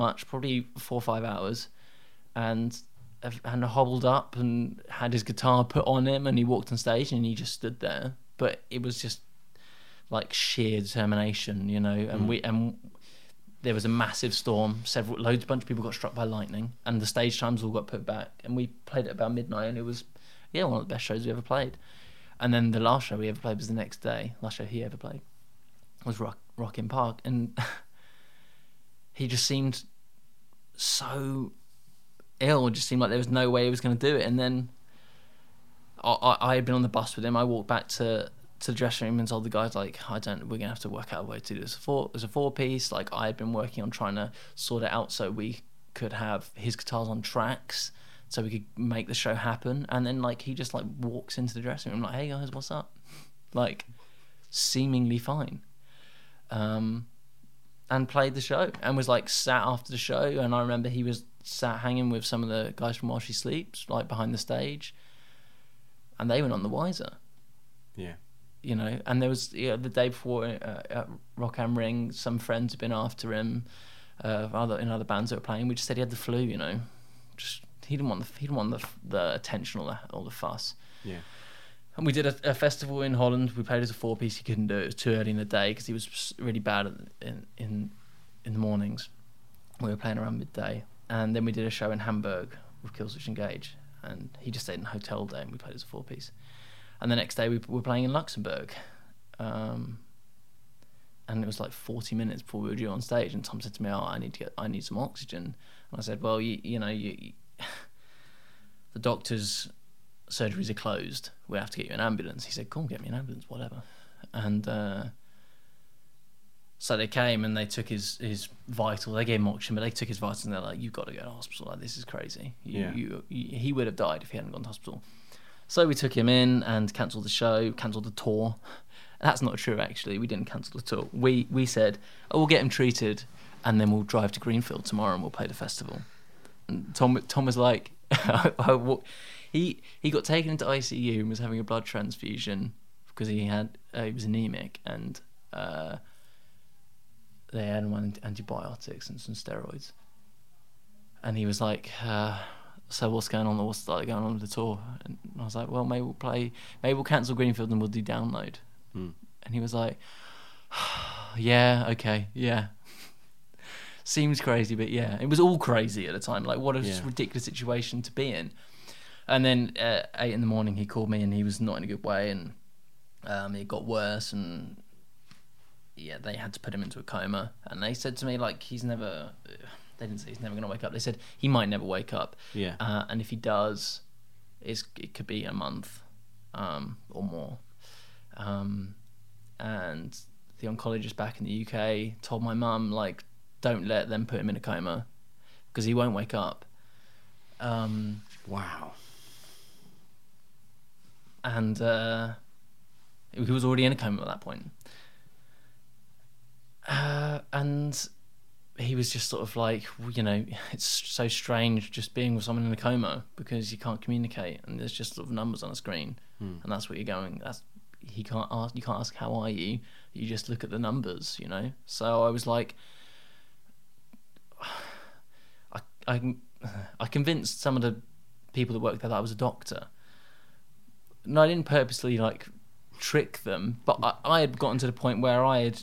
much, probably four or five hours, and uh, and hobbled up and had his guitar put on him, and he walked on stage and he just stood there. But it was just like sheer determination, you know. And mm. we and there was a massive storm. Several loads, a bunch of people got struck by lightning, and the stage times all got put back. And we played at about midnight, and it was yeah one of the best shows we ever played. And then the last show we ever played was the next day. Last show he ever played was Rock Rockin' Park, and he just seemed so ill. It just seemed like there was no way he was going to do it. And then I, I, I had been on the bus with him. I walked back to to the dressing room and told the guys like, I don't. We're gonna have to work out a way to do this. Four, as a four piece. Like I had been working on trying to sort it out so we could have his guitars on tracks. So we could make the show happen, and then like he just like walks into the dressing room like, "Hey guys, what's up?" Like, seemingly fine. Um, and played the show and was like sat after the show. And I remember he was sat hanging with some of the guys from While She Sleeps like behind the stage. And they went on the wiser. Yeah. you know? And there was you know, the day before uh, at Rock Am Ring some friends had been after him uh, other in other bands that were playing. We just said he had the flu you know? Just he didn't want the he didn't want the, the attention or the, or the fuss. Yeah. And we did a, a festival in Holland. We played as a four piece. He couldn't do it. It was too early in the day because he was really bad in in in the mornings. We were playing around midday, and then we did a show in Hamburg with Killswitch Engage, and he just stayed in hotel day, and we played as a four piece. And the next day we were playing in Luxembourg, um, and it was like forty minutes before we were due on stage. And Tom said to me, "Oh, I need to get, I need some oxygen." And I said, "Well, you you know you." you the doctors surgeries are closed. We have to get you an ambulance. He said, "Come get me an ambulance, whatever." And uh, so they came and they took his his vital. They gave him oxygen, but they took his vitals and they're like, "You've got to go to hospital. Like this is crazy. You, Yeah. you, you, he would have died if he hadn't gone to hospital." So we took him in and cancelled the show, cancelled the tour. That's not true, actually. We didn't cancel the tour. We we said, "Oh, we'll get him treated, and then we'll drive to Greenfield tomorrow and we'll play the festival." And Tom Tom was like, he he got taken into ICU and was having a blood transfusion because he had uh, he was anemic and uh, they had him on antibiotics and some steroids. And he was like, uh, "So what's going on? What's like going on with the tour?" And I was like, "Well, maybe we'll play. Maybe we'll cancel Greenfield and we'll do download." And he was like, "Yeah, okay, yeah." Seems crazy, but yeah, it was all crazy at the time. Like, what a Yeah. ridiculous situation to be in. And then at eight in the morning, he called me and he was not in a good way, and um, it got worse. And yeah, they had to put him into a coma. And they said to me like, he's never. They didn't say he's never going to wake up. They said he might never wake up. Yeah. Uh, and if he does, it's, it could be a month um, or more. Um, and the oncologist back in the UK told my mum like, don't let them put him in a coma because he won't wake up. Um, Wow. And uh, he was already in a coma at that point. Uh, and he was just sort of like, you know, it's so strange just being with someone in a coma because you can't communicate and there's just sort of numbers on a screen, and that's what you're going. That's he can't ask. You can't ask how are you. You just look at the numbers, you know. So I was like, I I I convinced some of the people that worked there that I was a doctor. No, I didn't purposely like trick them, but I, I had gotten to the point where I had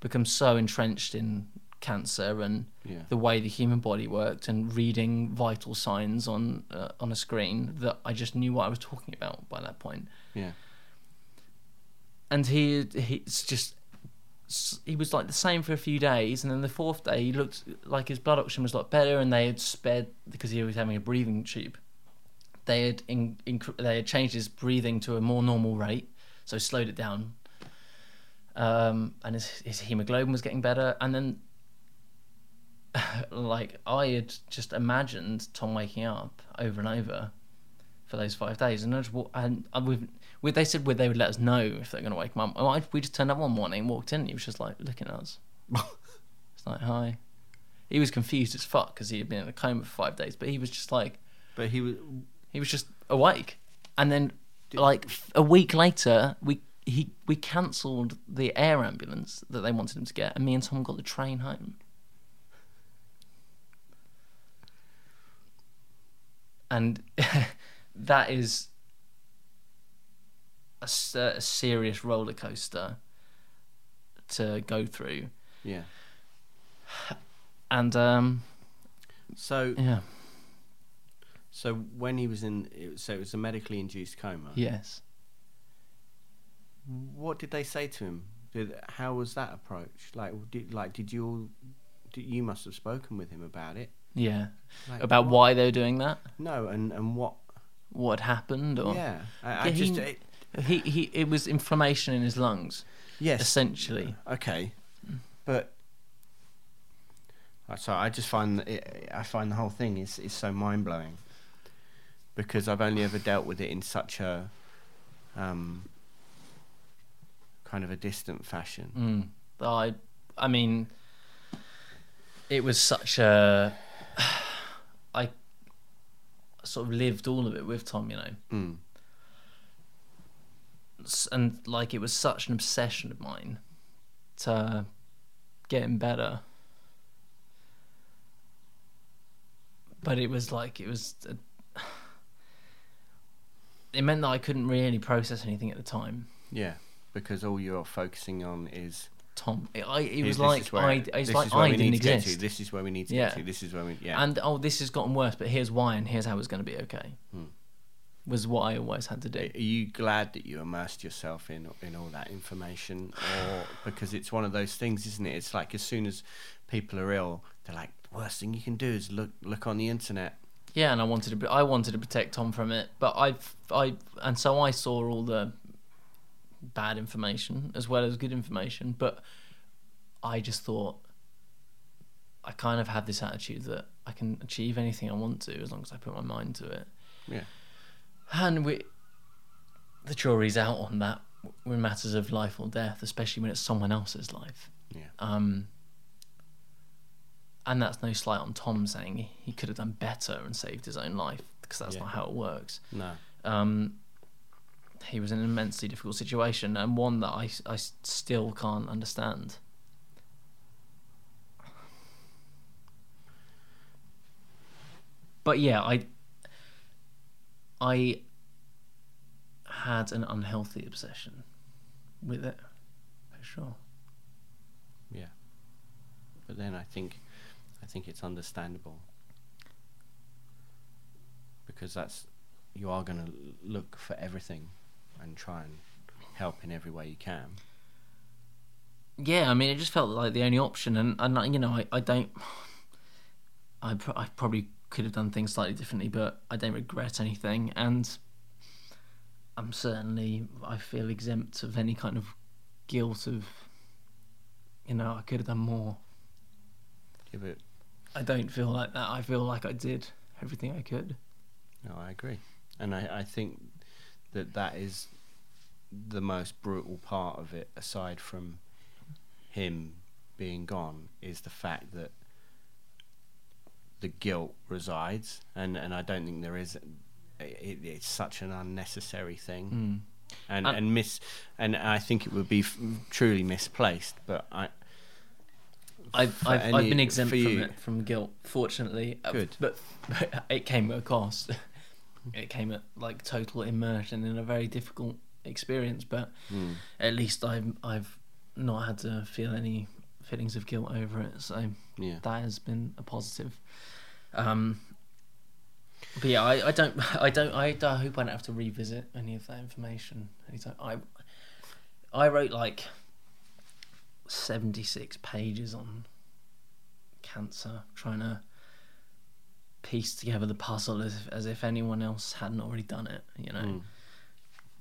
become so entrenched in cancer and Yeah. the way the human body worked and reading vital signs on uh, on a screen that I just knew what I was talking about by that point. Yeah. And he he's just he was like the same for a few days, and then the fourth day he looked like his blood oxygen was a lot better, and they had sped because he was having a breathing tube. They had in, inc- they had changed his breathing to a more normal rate, so slowed it down. Um, and his, his hemoglobin was getting better, and then like I had just imagined Tom waking up over and over for those five days, and I just and, we've, we they said they would let us know if they're going to wake him up. I, we just turned up one morning, and walked in, and he was just like looking at us. it's like hi. He was confused as fuck because he had been in a coma for five days, but he was just like But he was. He was just awake, and then like a week later, we he we cancelled the air ambulance that they wanted him to get, and me and Tom got the train home. And that is a, a serious roller coaster to go through, Yeah. and um, So yeah, so when he was in, it was- so it was a medically induced coma. yes. What did they say to him? Did, how was that approach? Like, did like did you all? Did, you must have spoken with him about it. Yeah, Like, about what- why they were doing that, No, and and what? what happened, or Yeah, I, I Yeah, he- just it, He he it was inflammation in his lungs, yes, essentially. okay, but. So I just find that it, I find the whole thing is is so mind blowing because I've only ever dealt with it in such a um, kind of a distant fashion. Mm. I I mean it was such a I sort of lived all of it with Tom, you know. Mm. And like it was such an obsession of mine to get him better. But it was like it was a, it meant that I couldn't really process anything at the time. Yeah, because all you're focusing on is Tom, it, I, it was this like where- I, it's this like is where I we didn't need to get exist. to. This is where we need to Yeah. get to. This is where we yeah. And oh, this has gotten worse, but here's why, and here's how it's going to be okay. Hmm. Was what I always had to do. are you glad that you immersed yourself in in all that information, or because it's one of those things, isn't it? It's like as soon as people are ill, they're like, the worst thing you can do is look look on the internet. Yeah, and I wanted to, I wanted to protect Tom from it, but I, I, and so I saw all the bad information as well as good information, but I just thought I kind of had this attitude that I can achieve anything I want to as long as I put my mind to it. Yeah, And we, the jury's out on that in matters of life or death, especially when it's someone else's life. yeah, Um, and that's no slight on Tom saying he could have done better and saved his own life because that's Yeah. not how it works. no, Um, he was in an immensely difficult situation and one that I, I still can't understand. But yeah, I I had an unhealthy obsession with it, for sure. yeah. But then I think, I think it's understandable because that's you are going to look for everything and try and help in every way you can. Yeah, I mean, it just felt like the only option, and and you know, I, I don't, I pro- I probably could have done things slightly differently, but I don't regret anything, and I'm certainly I feel exempt of any kind of guilt of, you know, I could have done more. Yeah, but I don't feel like that. I feel like I did everything I could. No, I agree, and I, I think that that is the most brutal part of it, aside from him being gone is the fact that the guilt resides, and and I don't think there is. It, it's such an unnecessary thing, hmm. and And- and miss, and I think it would be f- truly misplaced. But I, I've I've, I've been exempt from you. it from guilt, fortunately. Uh, Good. but, but it came at a cost. it came at like total immersion in a very difficult experience. But Hmm. at least I've I've not had to feel any feelings of guilt over it. So Yeah. that has been a positive. Um, but yeah, I, I don't I don't I, I hope I don't have to revisit any of that information. I I wrote like seventy six pages on cancer, trying to piece together the puzzle as if, as if anyone else hadn't already done it. You know, hmm.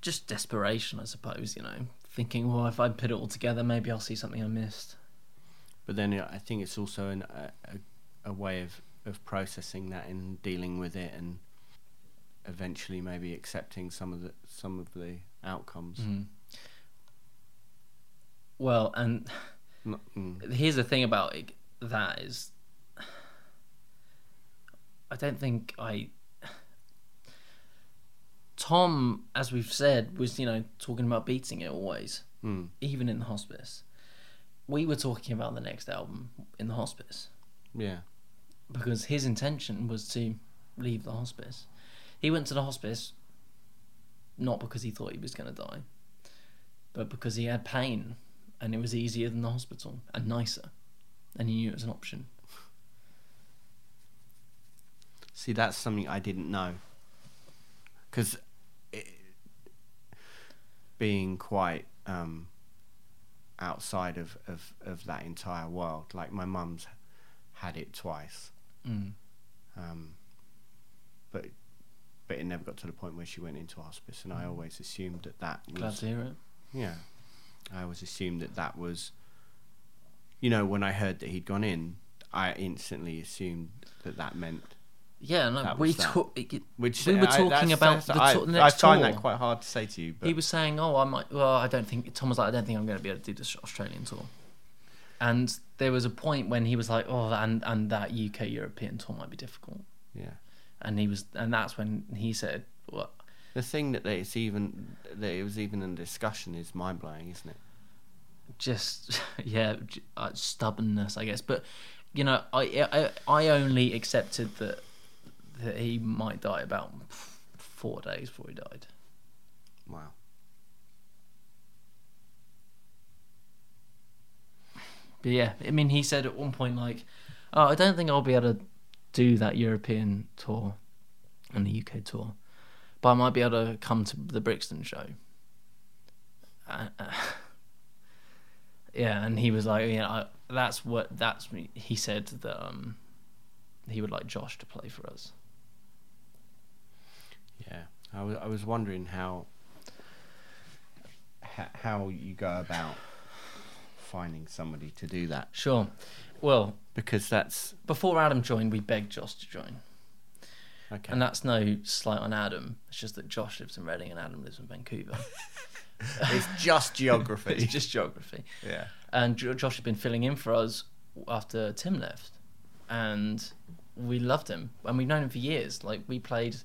just desperation, I suppose. You know, thinking, well, if I put it all together, maybe I'll see something I missed. But then I think it's also an, a, a, a way of, of processing that and dealing with it, and eventually maybe accepting some of the some of the outcomes. Hmm. Well, and mm, here's the thing about it, that is, I don't think I. Tom, as we've said, was you know talking about beating it always, mm, even in the hospice. We were talking about the next album in the hospice yeah, because his intention was to leave the hospice. He went to the hospice not because he thought he was going to die, but because he had pain and it was easier than the hospital and nicer, and he knew it was an option. See, that's something I didn't know. Because being quite um, outside of, of, of that entire world, like my mum's had it twice. Mm. Um, but but it never got to the point where she went into hospice, and I always assumed that that Glad was to hear it. yeah. I always assumed that that was, you know, when I heard that he'd gone in, I instantly assumed that that meant Yeah, no, That we was that. talk, which we were I- talking about the, I, tour- I next find tour. that quite hard to say to you. But he was saying, "Oh, I might. Well, I don't think." Tom was like, "I don't think I'm going to be able to do this Australian tour." And there was a point when he was like, "Oh, and and that UK European tour might be difficult." yeah. And he was, and that's when he said, "What? The thing that it's even that it was even in discussion is mind blowing, isn't it? just yeah, uh, stubbornness, I guess." But you know, I I I only accepted that that he might die about four days before he died. Wow. But yeah, I mean, he said at one point like, "Oh, I don't think I'll be able to do that European tour and the UK tour, but I might be able to come to the Brixton show." Uh, uh, yeah, and he was like, "Yeah, I, that's what that's." He said that um, he would like Josh to play for us. Yeah. I was I was wondering how how you go about finding somebody to do that Sure. Well, because that's before Adam joined, we begged Josh to join. Okay. And that's no slight on Adam. It's just that Josh lives in Reading and Adam lives in Vancouver. it's just geography. it's just geography. yeah. And Josh had been filling in for us after Tim left, and we loved him, and we've known him for years. Like we played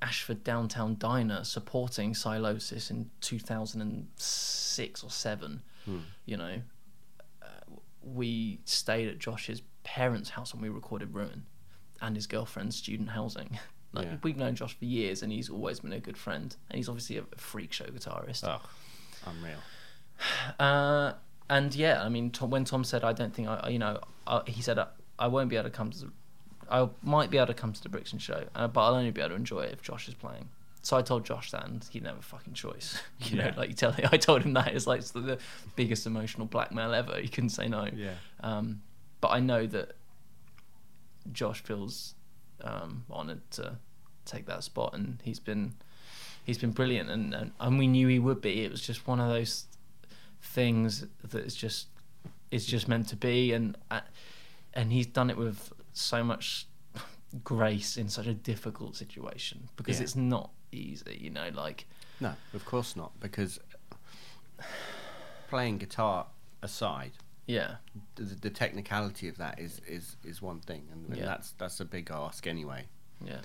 Ashford Downtown Diner supporting Sylosis in 2006 or seven. You know, uh, we stayed at Josh's parents' house when we recorded Ruin, and his girlfriend's student housing. Like Yeah. we've known Josh for years, and he's always been a good friend, and he's obviously a freak show guitarist. Oh, unreal. Uh, and yeah, I mean, Tom, when Tom said, "I don't think I," you know, uh, he said, I, "I won't be able to come to the, I might be able to come to the Brixton show, uh, but I'll only be able to enjoy it if Josh is playing." So I told Josh that, and he didn't have a fucking choice. You know, like you tell I told him that it's like it's the biggest emotional blackmail ever. He couldn't say no. Yeah. Um, but I know that Josh feels um, honoured to take that spot, and he's been he's been brilliant, and, and and we knew he would be. It was just one of those things that is just it's just meant to be, and uh, and he's done it with so much grace in such a difficult situation because Yeah. it's not easy, you know. Like No, of course not. Because playing guitar aside, Yeah. The, the technicality of that is is is one thing, and, and Yeah. that's that's a big ask anyway. Yeah.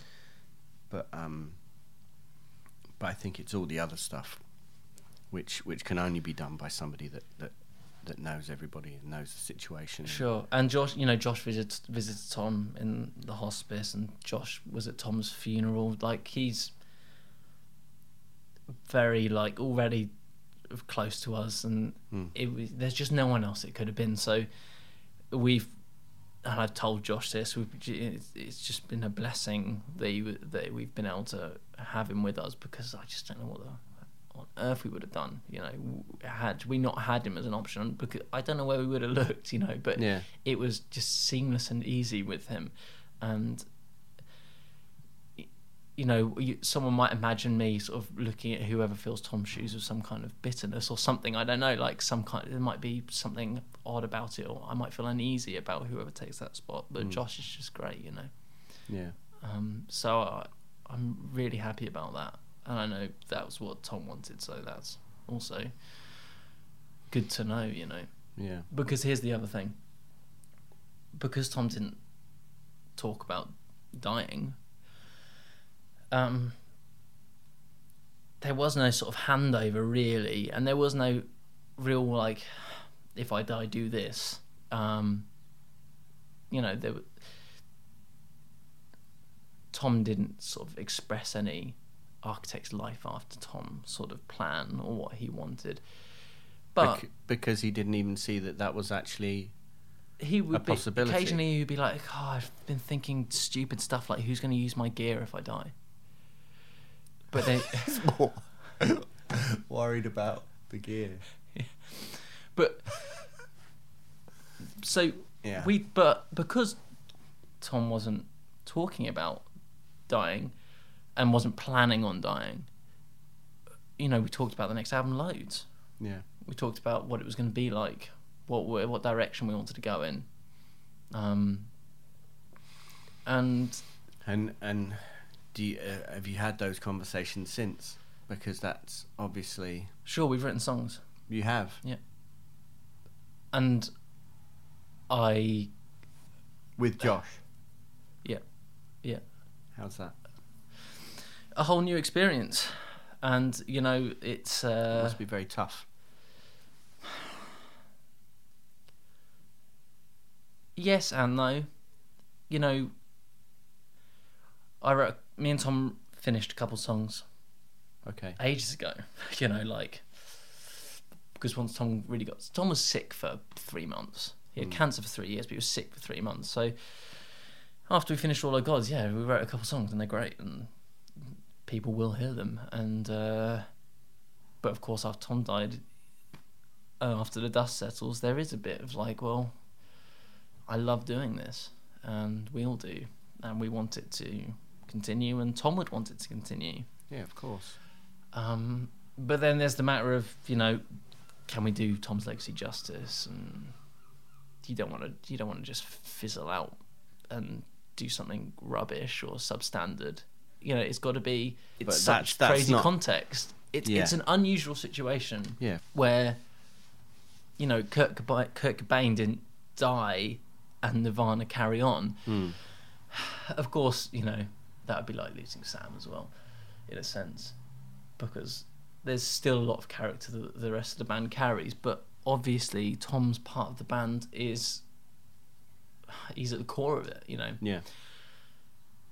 But um, but I think it's all the other stuff, which which can only be done by somebody that that that knows everybody and knows the situation. Sure. And Josh, you know, Josh visits visits Tom in the hospice, and Josh was at Tom's funeral. Like he's very like already close to us, and hmm. it was, there's just no one else it could have been. So we've. And I've told Josh this. We've, it's, it's just been a blessing that, he, that we've been able to have him with us because I just don't know what the on earth we would have done. You know, had we not had him as an option, because I don't know where we would have looked. You know, but Yeah. it was just seamless and easy with him, and you know, someone might imagine me sort of looking at whoever fills Tom's shoes with some kind of bitterness or something. I don't know, like some kind. There might be something odd about it, or I might feel uneasy about whoever takes that spot. But Josh is just great, you know. yeah, Um, so I, I'm really happy about that, and I know that was what Tom wanted. So that's also good to know, you know. yeah, Because here's the other thing. Because Tom didn't talk about dying, um, there was no sort of handover really, and there was no real like, if I die, do this. Um, you know, there. Tom didn't sort of express any architect's life after Tom sort of plan or what he wanted, but Bec- because he didn't even see that that was actually he would be, possibility. occasionally he'd be like, "Oh, I've been thinking stupid stuff like who's going to use my gear if I die." But then, worried about the gear. but so Yeah. we, but because Tom wasn't talking about dying and wasn't planning on dying, you know, we talked about the next album loads. Yeah, we talked about what it was going to be like, what what direction we wanted to go in, um, and and and do you, uh, have you had those conversations since? Because that's obviously sure we've written songs, you have. yeah, and I with Josh. yeah yeah How's that? a whole new experience, and you know it's It uh, must be very tough. yes and no, you know. I wrote me and Tom finished a couple songs Okay. ages ago. You know, like because once Tom really got Tom was sick for three months. He had cancer for three years, but he was sick for three months. So after we finished All Our Gods, yeah, we wrote a couple songs and they're great and people will hear them. And uh, but of course, after Tom died, uh, after the dust settles, there is a bit of like, well, I love doing this, and we all do, and we want it to continue, and Tom would want it to continue. Yeah, of course. Um, but then there's the matter of you know, can we do Tom's legacy justice? And you don't want to you don't want to just fizzle out and do something rubbish or substandard. You know, it's got to be it's But such that's- that's crazy not- context. It's Yeah. it's an unusual situation Yeah. where you know Kurt Cobain, Kurt Cobain didn't die and Nirvana carry on. Hmm. Of course, you know that would be like losing Sam as well, in a sense, because there's still a lot of character that the rest of the band carries. But obviously, Tom's part of the band is he's at the core of it. You know, Yeah.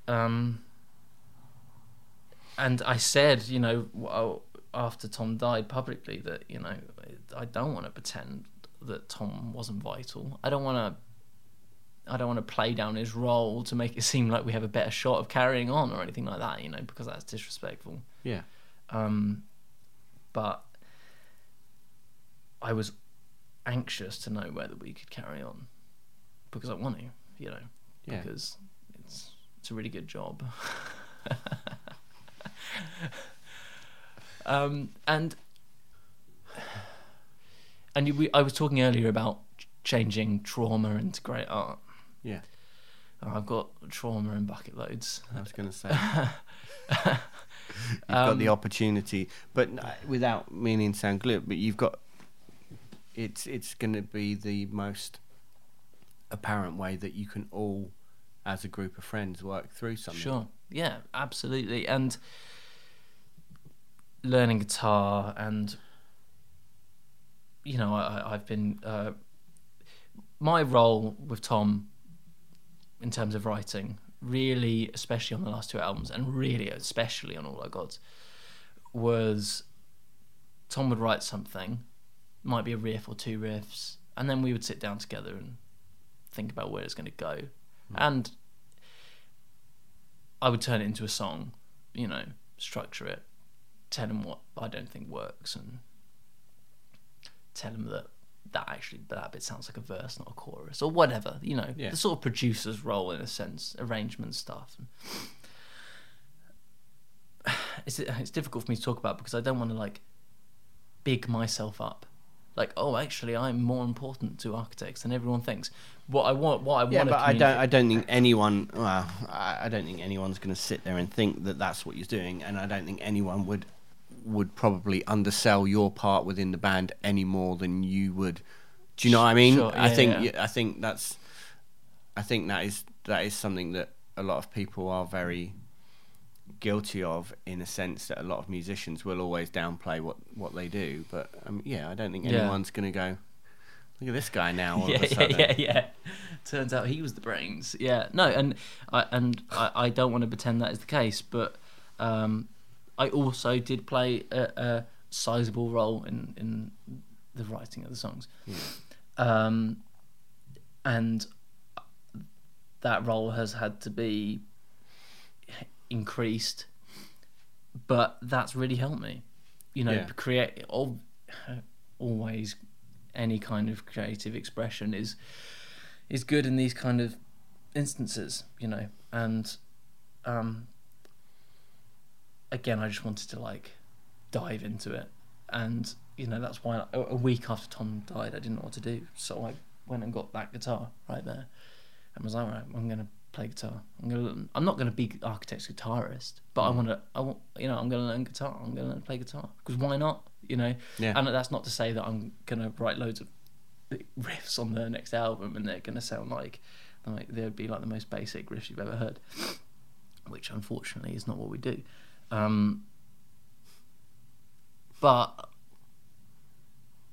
um, and I said, you know, after Tom died publicly, that you know, I don't want to pretend that Tom wasn't vital. I don't want to. I don't want to play down his role to make it seem like we have a better shot of carrying on or anything like that, you know, because that's disrespectful. Yeah. Um, but I was anxious to know whether we could carry on because I want to, you know, Yeah. because it's it's a really good job. um, and and you, we, I was talking earlier about changing trauma into great art. Yeah. I've got trauma in bucket loads. I was going to say. you've got Um, the opportunity, but without meaning to sound glib, but you've got it's it's going to be the most apparent way that you can all, as a group of friends, work through something. Sure. Yeah, absolutely. And learning guitar and you know, I, I've been uh, my role with Tom in terms of writing, really, especially on the last two albums, and really especially on All Our Gods, was Tom would write something, might be a riff or two riffs, and then we would sit down together and think about where it's going to go, hmm. and I would turn it into a song, you know, structure it, tell him what I don't think works, and tell him that that actually that bit sounds like a verse, not a chorus, or whatever. You know, Yeah. the sort of producer's role in a sense, arrangement stuff. It's it's difficult for me to talk about because I don't want to like big myself up. Like, oh, actually, I'm more important to architects than everyone thinks. What I want, what I Yeah, want. but I don't. I don't think anyone. Well, I, I don't think anyone's going to sit there and think that that's what you're doing, and I don't think anyone would would probably undersell your part within the band any more than you would. Do you know what I mean? Sure, I think. yeah. I think that's. I think that is that is something that a lot of people are very guilty of in a sense that a lot of musicians will always downplay what what they do but um, yeah i don't think Yeah. anyone's going to go look at this guy now all yeah, of a yeah, yeah, yeah. Turns out he was the brains. Yeah, no, and I and I, I don't want to pretend that is the case, but um, I also did play a, a sizable role in in the writing of the songs, um, and that role has had to be increased, but that's really helped me. You know, Yeah. create al- always any kind of creative expression is is good in these kind of instances, you know. And um, again, I just wanted to like dive into it, and you know that's why a, week after Tom died, I didn't know what to do, so I went and got that guitar right there, and was like, right, I'm gonna play guitar. I'm gonna. I'm not gonna be architect's guitarist, but I mm. want to. I want. You know, I'm gonna learn guitar. I'm gonna learn to play guitar because why not? You know. Yeah. And that's not to say that I'm gonna write loads of riffs on the next album and they're gonna sound like like they'd be like the most basic riffs you've ever heard, which unfortunately is not what we do. Um, but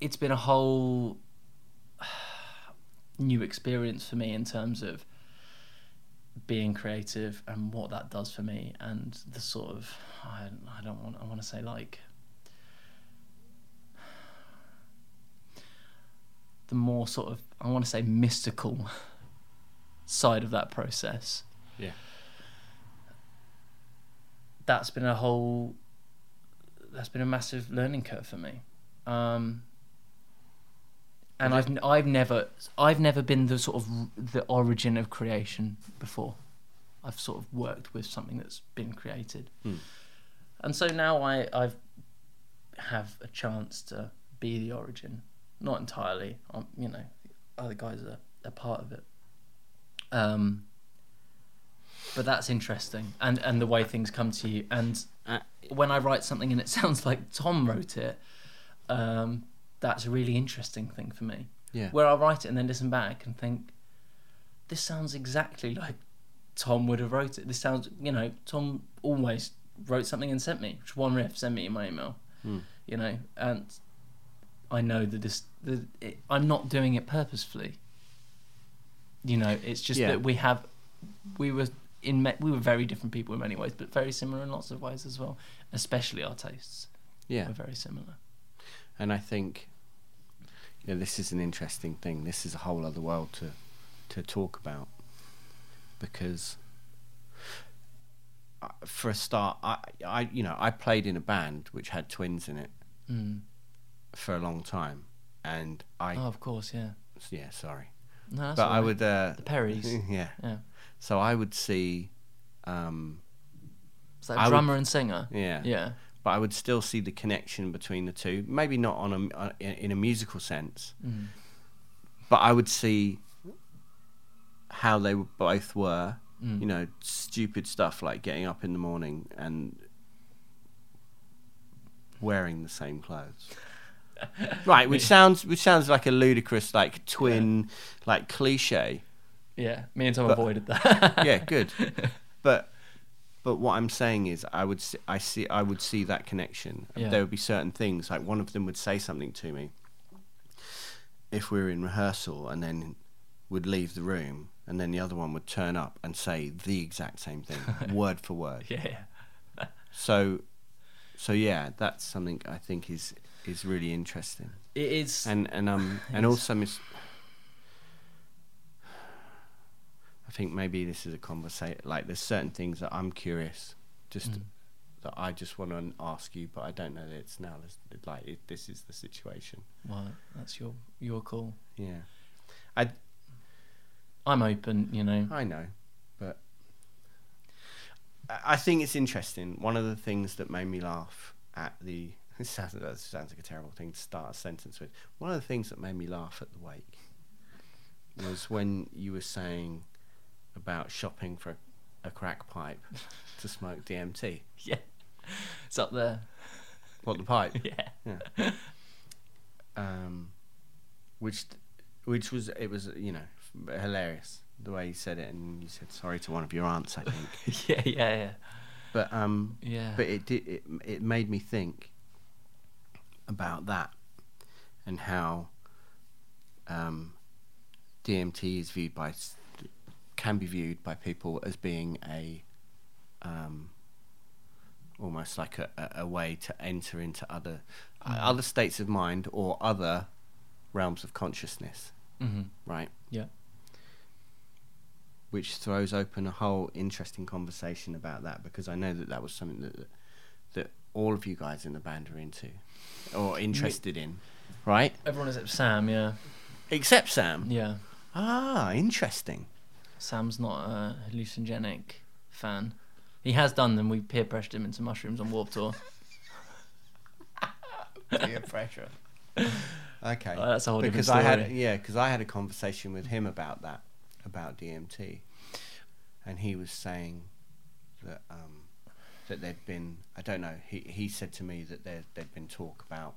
it's been a whole new experience for me in terms of being creative and what that does for me and the sort of I, I don't want I want to say like the more sort of I want to say mystical side of that process. Yeah that's been a whole that's been a massive learning curve for me um and I've I've never I've never been the sort of the origin of creation before. I've sort of worked with something that's been created, and so now I I've have a chance to be the origin, not entirely. Um, you know, other guys are a part of it. Um, but that's interesting, and and the way things come to you, and Uh, when I write something and it sounds like Tom wrote it, um, that's a really interesting thing for me. Yeah. Where I'll write it and then listen back and think, this sounds exactly like Tom would have wrote it. This sounds, you know, Tom always wrote something and sent me. Just one riff, send me in my email. You know, and I know that this, the, it, I'm not doing it purposefully. You know, it's just Yeah. that we have, we were in, me- we were very different people in many ways, but very similar in lots of ways as well. Especially our tastes yeah were very similar. and I think you know, this is an interesting thing. This is a whole other world to to talk about because uh, for a start, I, I you know I played in a band which had twins in it Mm. for a long time, and I Oh, of course, yeah. yeah sorry, No, that's but all I would uh, the Perrys. yeah. Yeah. So I would see, um, Is that I would- drummer and singer? yeah, Yeah. but I would still see the connection between the two. Maybe not on a uh, in a musical sense, Mm. but I would see how they both were. Mm. You know, stupid stuff like getting up in the morning and wearing the same clothes. right, which sounds which sounds like a ludicrous like twin like cliche. Yeah, me and Tom But- avoided that. yeah, good. But but what I'm saying is, I would see, I see I would see that connection. Yeah. There would be certain things like one of them would say something to me if we were in rehearsal, and then would leave the room, and then the other one would turn up and say the exact same thing, word for word. yeah. So so yeah, that's something I think is is really interesting. It is. and and um and also mis- I think maybe this is a conversation. Like, there's certain things that I'm curious, just Mm. that I just want to ask you, but I don't know that it's now. Like, it, this is the situation. well, that's your your call. Yeah, I I'm open. You know. I know, but I I think it's interesting. One of the things that made me laugh at the this sounds, that sounds like a terrible thing to start a sentence with. One of the things that made me laugh at the wake was when you were saying about shopping for a, crack pipe to smoke DMT. Yeah, it's up there. What the pipe? Yeah. Yeah. Um, which, which was it was you know hilarious the way you said it, and you said sorry to one of your aunts, I think. yeah, yeah, yeah. But um, Yeah. But it did. It it made me think about that and how um, DMT is viewed by can be viewed by people as being a um, almost like a, a, way to enter into other uh, other states of mind or other realms of consciousness, hmm right? Yeah. which throws open a whole interesting conversation about that because I know that that was something that that all of you guys in the band are into or interested in, right? Everyone except Sam. Yeah. Except Sam. Yeah. Ah, interesting. Sam's not a hallucinogenic fan. He has done them. We peer pressured him into mushrooms on Warped Tour. Peer pressure. Okay, Oh, that's a whole different because I had yeah because I had a conversation with him about that about DMT, and he was saying that um, that there'd been I don't know he he said to me that there there'd been talk about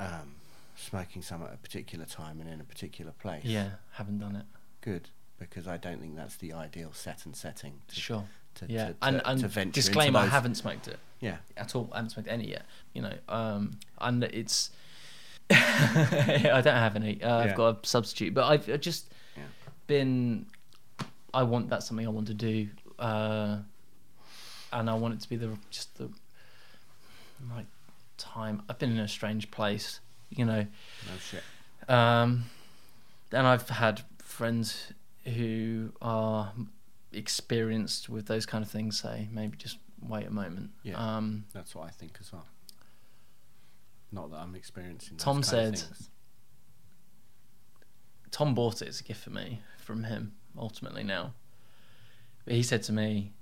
um, smoking some at a particular time and in a particular place. Yeah, haven't done it. good because I don't think that's the ideal set and setting. To, Sure. To, yeah, to, and and disclaimer: I haven't smoked it Yeah. at all. I haven't smoked any yet. You know, um, and it's I don't have any. Uh, Yeah. I've got a substitute, but I've I've just Yeah. been. I want that's something I want to do, uh, and I want it to be the just the right time. I've been in a strange place, you know. No shit. Um, and I've had friends who are experienced with those kind of things say maybe just wait a moment. Yeah. Um, That's what I think as well. Not that I'm experiencing. Tom said- Tom bought it as a gift for me from him ultimately now. But he said to me,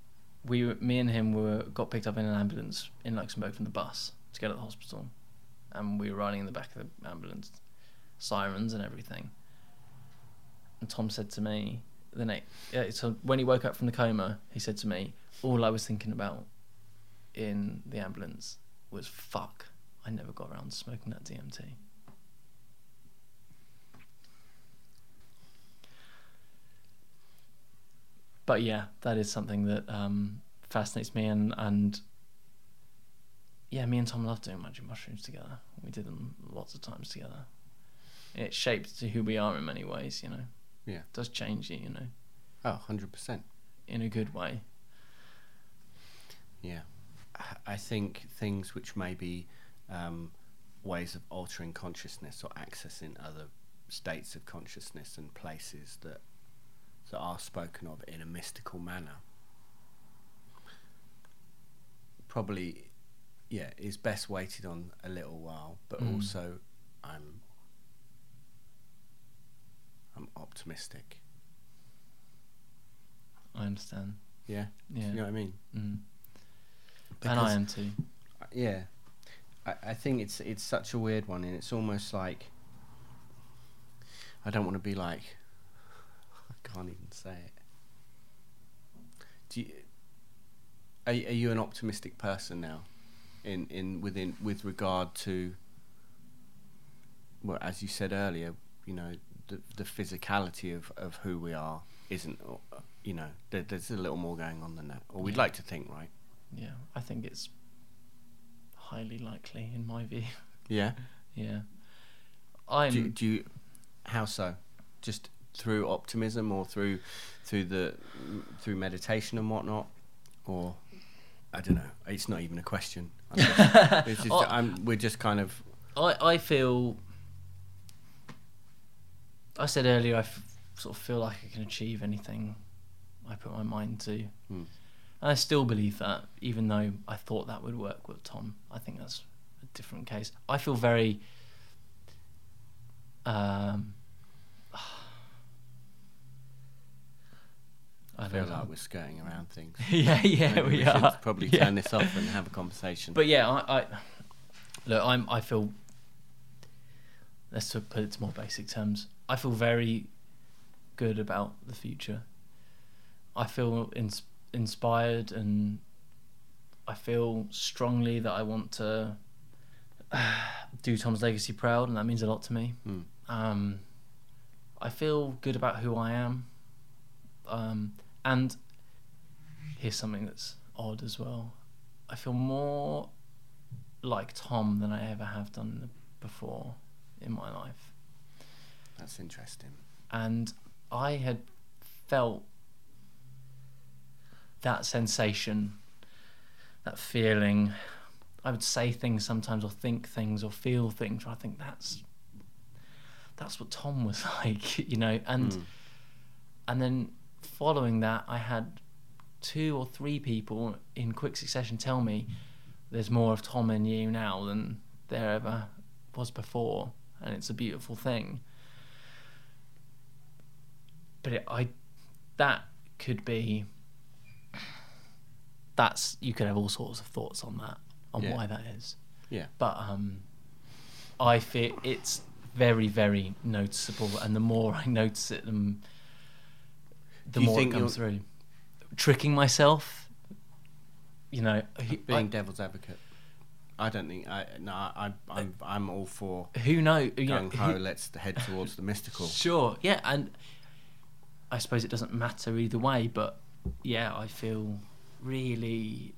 we me and him were got picked up in an ambulance in Luxembourg from the bus to go to the hospital, and we were riding in the back of the ambulance, sirens and everything. And Tom said to me the next, yeah, so when he woke up from the coma, he said to me, all I was thinking about in the ambulance was fuck. I never got around to smoking that DMT. but yeah, that is something that um, fascinates me, and and yeah, me and Tom love doing magic mushrooms together. We did them lots of times together. It shaped to who we are in many ways, you know. Yeah. It does change you, you know, Oh, 100%. in a good way. Yeah. I- I think things which may be um, ways of altering consciousness or accessing other states of consciousness and places that that are spoken of in a mystical manner probably yeah is best waited on a little while but Mm. also I'm I'm optimistic I understand. yeah Yeah. you know what I mean Mm. and I am too. yeah I, I think it's it's such a weird one and it's almost like I don't want to be like I can't even say it do you, are, are you an optimistic person now in in within with regard to well, as you said earlier, you know, the the physicality of, of who we are isn't, uh, you know, there, there's a little more going on than that, or we'd Yeah. like to think, right? Yeah, I think it's highly likely in my view. Yeah. yeah. I'm Do, do you? How so? Just through optimism, or through through the through meditation and whatnot, or I don't know. It's not even a question. Just, it's just, Oh. I'm, we're just kind of I, I feel. I said earlier, I f- sort of feel like I can achieve anything I put my mind to. Hmm. And I still believe that, even though I thought that would work with Tom. I think that's a different case. I feel very. Um, I feel like we're skirting around things. yeah, yeah, Maybe we, should are. probably Yeah. turn this off and have a conversation. But yeah, I, I look. I'm. I feel. Let's put it to more basic terms. I feel very good about the future. I feel ins- inspired, and I feel strongly that I want to do Tom's legacy proud, and that means a lot to me. Hmm. Um, I feel good about who I am, um, and here's something that's odd as well. I feel more like Tom than I ever have done before in my life. That's interesting. And I had felt that sensation, that feeling. I would say things sometimes, or think things, or feel things. I think that's that's what Tom was like, you know. And hmm. and then following that, I had two or three people in quick succession tell me there's more of Tom in you now than there ever was before, and it's a beautiful thing. But it, I, that could be. That's you could have all sorts of thoughts on that, on Yeah. why that is. Yeah. But um, I feel it's very, very noticeable, and the more I notice it, the, the more it comes you're- through. Tricking myself, you know. Being I- devil's advocate. I don't think I no I I'm I'm all for who know? You know who- Let's head towards the mystical. Sure, yeah, and I suppose it doesn't matter either way, but yeah, I feel really.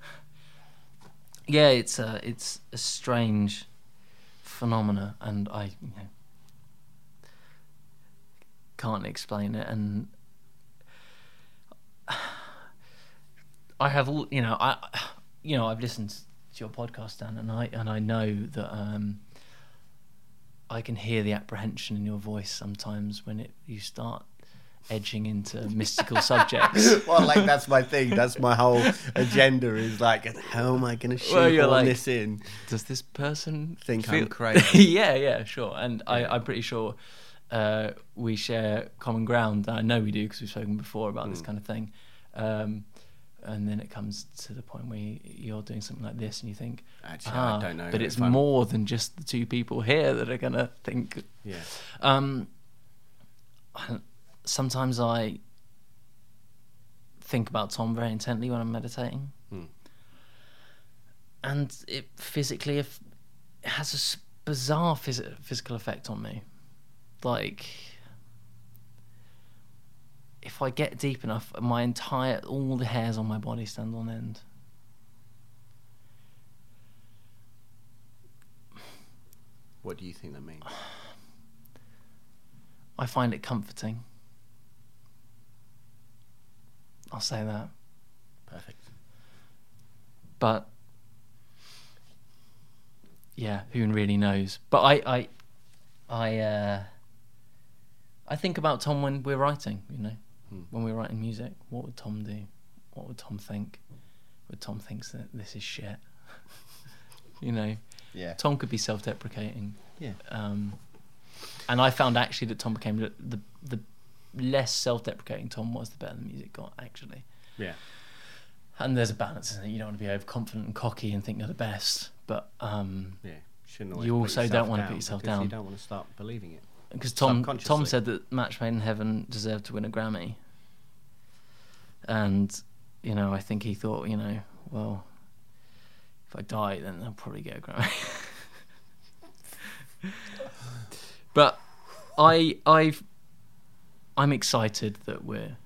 Yeah, it's a it's a strange phenomena, and I you know, can't explain it, and I have all you know I you know I've listened to your podcast Dan and I and I know that um I can hear the apprehension in your voice sometimes when it you start edging into mystical subjects. well, like that's my thing. That's my whole agenda. Is like, how am I going to Well, shoehorn you're like- this in? Does this person Think I'm crazy. yeah, yeah, sure. And I, I'm pretty sure uh, we share common ground. I know we do because we've spoken before about Hmm. this kind of thing. Um, and then it comes to the point where you're doing something like this, and you think, Actually, I "Ah, don't know But it's I'm- more than just the two people here that are gonna think. Yeah. Um, sometimes I think about Tom very intently when I'm meditating, Hmm. and it physically it has a bizarre phys- physical effect on me. Like, if I get deep enough, my entire all the hairs on my body stand on end. What do you think that means? I find it comforting. I'll say that. Perfect. but yeah, who really knows? But I, I, I, uh, I think about Tom when we're writing. You know, Hmm. when we're writing music, what would Tom do? What would Tom think? Would Tom thinks that this is shit? you know, Yeah. Tom could be self-deprecating. Yeah. Um, and I found actually that Tom became the the, the less self-deprecating Tom was, the better the music got. Actually. Yeah. And there's a balance, isn't it? You don't want to be overconfident and cocky and think you're the best, but um, Yeah. You also don't wanna put yourself down. You don't want to start believing it. Because Tom Tom said that Match Made in Heaven deserved to win a Grammy, and you know I think he thought, you know, well, if I die, then I'll probably get a Grammy. but I I've I'm excited that we're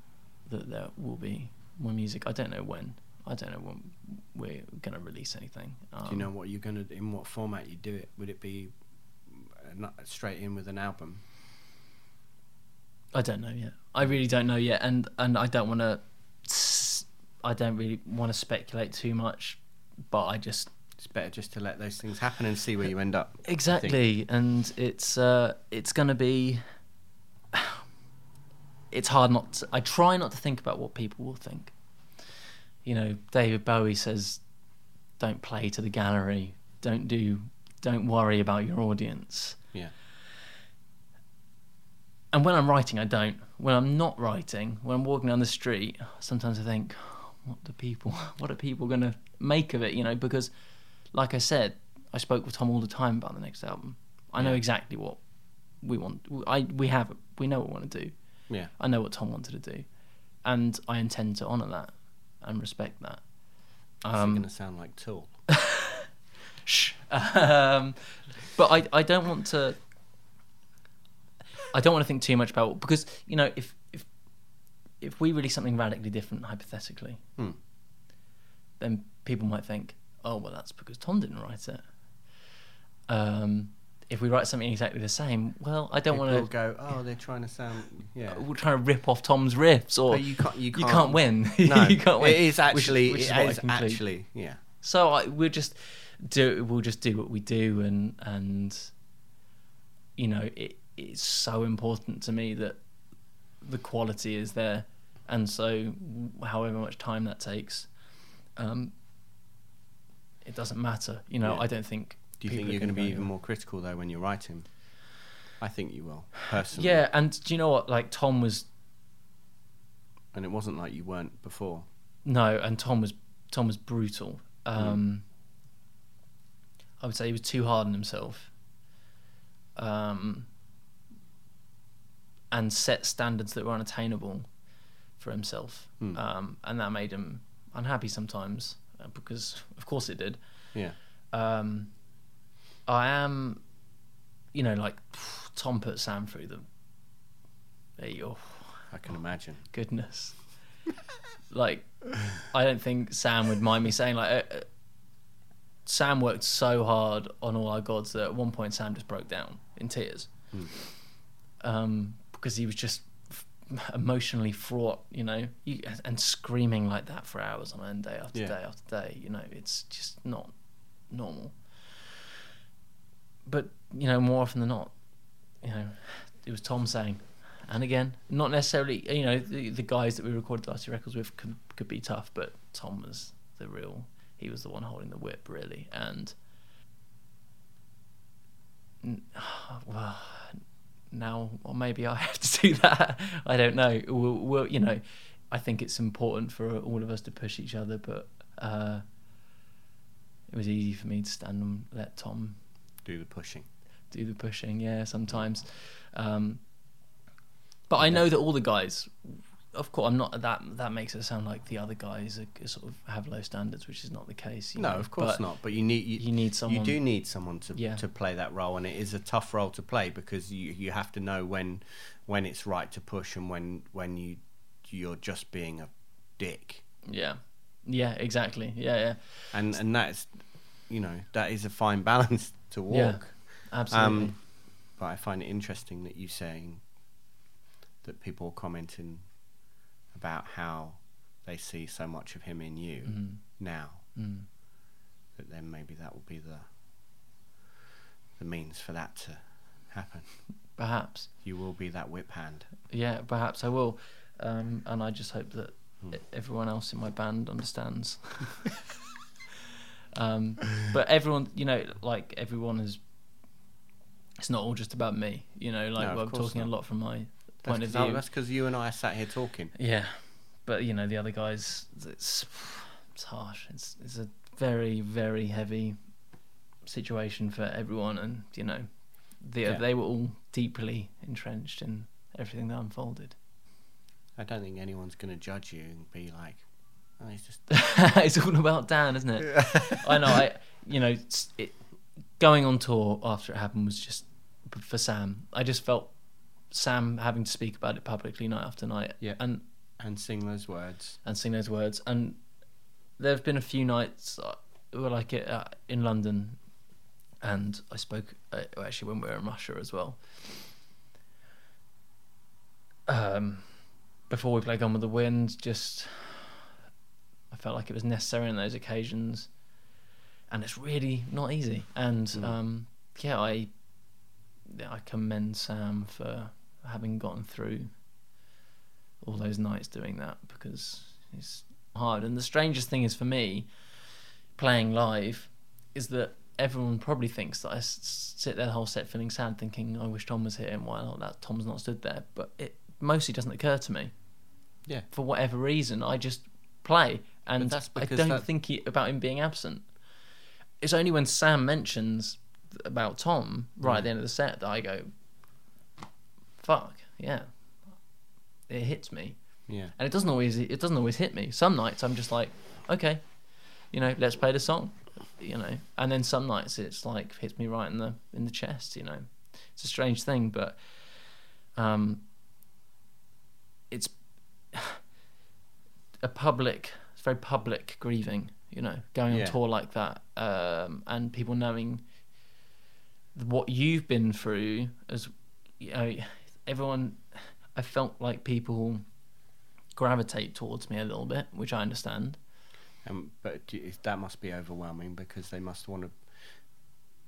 that there will be more music. I don't know when. I don't know when we're gonna release anything. Um, Do you know what you're gonna in what format you do it? Would it be not straight in with an album? I don't know yet. I really don't know yet, and and I don't want to. I don't really want to speculate too much, but I just It's better just to let those things happen and see where you end up. Exactly, and it's uh, it's gonna be. It's hard not. To, I try not to think about what people will think. You know, David Bowie says, "Don't play to the gallery. Don't do. Don't worry about your audience." Yeah. And when I'm writing, I don't. When I'm not writing, when I'm walking down the street, sometimes I think, what do people, what are people going to make of it? You know, because, like I said, I spoke with Tom all the time about the next album. I know exactly what we want. I we have we know what we want to do. Yeah. I know what Tom wanted to do, and I intend to honour that and respect that. It's Um, going to sound like Tool. Shh. Um, but I, I don't want to. I don't want to think too much about because you know if if if we release something radically different hypothetically, Hmm. then people might think, oh well, that's because Tom didn't write it. Um, if we write something exactly the same, well, I don't want to. go. Oh, they're trying to sound. Yeah. We're trying to rip off Tom's riffs, or But you can't. You can't, can't win. No, you can't win. It is actually. which is it what I is actually. Yeah. So I, we're just do we'll just do what we do, and and you know it it's so important to me that the quality is there, and so however much time that takes, um, it doesn't matter. You know, Yeah. I don't think. Do you think you're going to be even more critical though when you're writing? I think you will personally. Yeah, and do you know what? Like Tom was And it wasn't like you weren't before. no, and Tom was Tom was brutal. Um, I would say he was too hard on himself. Um, and set standards that were unattainable for himself, Hmm. um, and that made him unhappy sometimes uh, because, of course, it did. Yeah. Um, I am, you know, like Tom put Sam through the. There you go I can imagine. goodness. like, I don't think Sam would mind me saying like, uh, uh, Sam worked so hard on all our gods that at one point Sam just broke down in tears, um, because he was just f- emotionally fraught, you know, you, and screaming like that for hours on end, day after Yeah. day after day. You know, it's just not normal. But you know, more often than not, you know, it was Tom saying, and again, not necessarily, you know, the, the guys that we recorded Dusty Records with could, could be tough, but Tom was the real, he was the one holding the whip, really. And, well, now, or maybe I have to do that. I don't know. We'll, we'll, you know, I think it's important for all of us to push each other, but uh, it was easy for me to stand and let Tom Do the pushing. do the pushing. Yeah, sometimes. Um, but I know that all the guys, of course, I'm not that. That makes it sound like the other guys are, sort of have low standards, which is not the case. you No, know, of course but not. But you need you, you need someone- You do need someone to Yeah. to play that role, and it is a tough role to play because you you have to know when when it's right to push and when when you you're just being a dick, Yeah, yeah, exactly. Yeah, yeah, and and that's you know that is a fine balance to walk. Yeah, absolutely. Um, but I find it interesting that you saying that people are commenting about how they see so much of him in you Mm. now. Mm. That then maybe that will be the the means for that to happen. perhaps. You will be that whip hand. Yeah, perhaps I will. Um, and I just hope that e- everyone else in my band understands. um, but everyone, you know, like everyone is. It's not all just about me, you know. Like No, of I'm talking not. a lot from my That's point of 'cause- view. That's because you and I sat here talking. Yeah, but you know the other guys, it's it's harsh. It's it's a very very heavy situation for everyone, and you know, they Yeah. they were all deeply entrenched in everything that unfolded. I don't think anyone's going to judge you and be like, "Oh, he's just." it's all about Dan, isn't it? I know. I you know it going on tour after it happened was just for Sam. I just felt Sam having to speak about it publicly night after night. Yeah. And And sing those words. and sing those words. And there have been a few nights uh, where like it uh, in London, and I spoke uh, actually when we were in Russia as well. Um, before we played Gone with the Wind, just I felt like it was necessary on those occasions, and it's really not easy. And um, yeah, I yeah, I commend Sam for having gotten through all those nights doing that because it's hard. And the strangest thing is for me, playing live, is that everyone probably thinks that I sit there the whole set feeling sad, thinking I wish Tom was here and why not that Tom's not stood there. But it mostly doesn't occur to me Yeah. for whatever reason. I just play, and I don't that- think he, about him being absent. It's only when Sam mentions about Tom right at the end of the set that I go, "Fuck yeah." It hits me, Yeah. and it doesn't always. It doesn't always hit me. Some nights I'm just like, "Okay, you know, let's play the song," you know, and then some nights it's like hits me right in the in the chest. You know, it's a strange thing, but um, it's a public, it's very public grieving, you know, going Yeah. on tour like that, um, and people knowing what you've been through as you know, everyone. I felt like people gravitate towards me a little bit, which I understand. Um, but that must be overwhelming because they must want to.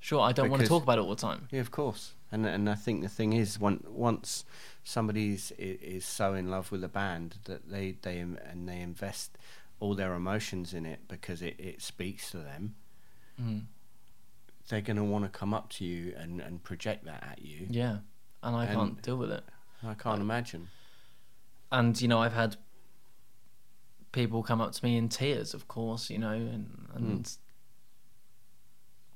Sure, I don't want to talk about it all the time. Yeah, of course. And and I think the thing is, one, once somebody's is, is so in love with a band that they they and they invest all their emotions in it because it, it speaks to them, Mm. they're going to want to come up to you and, and project that at you. Yeah, and I And- can't deal with it. I can't imagine. and you know I've had people come up to me in tears, of course, you know, and and hmm.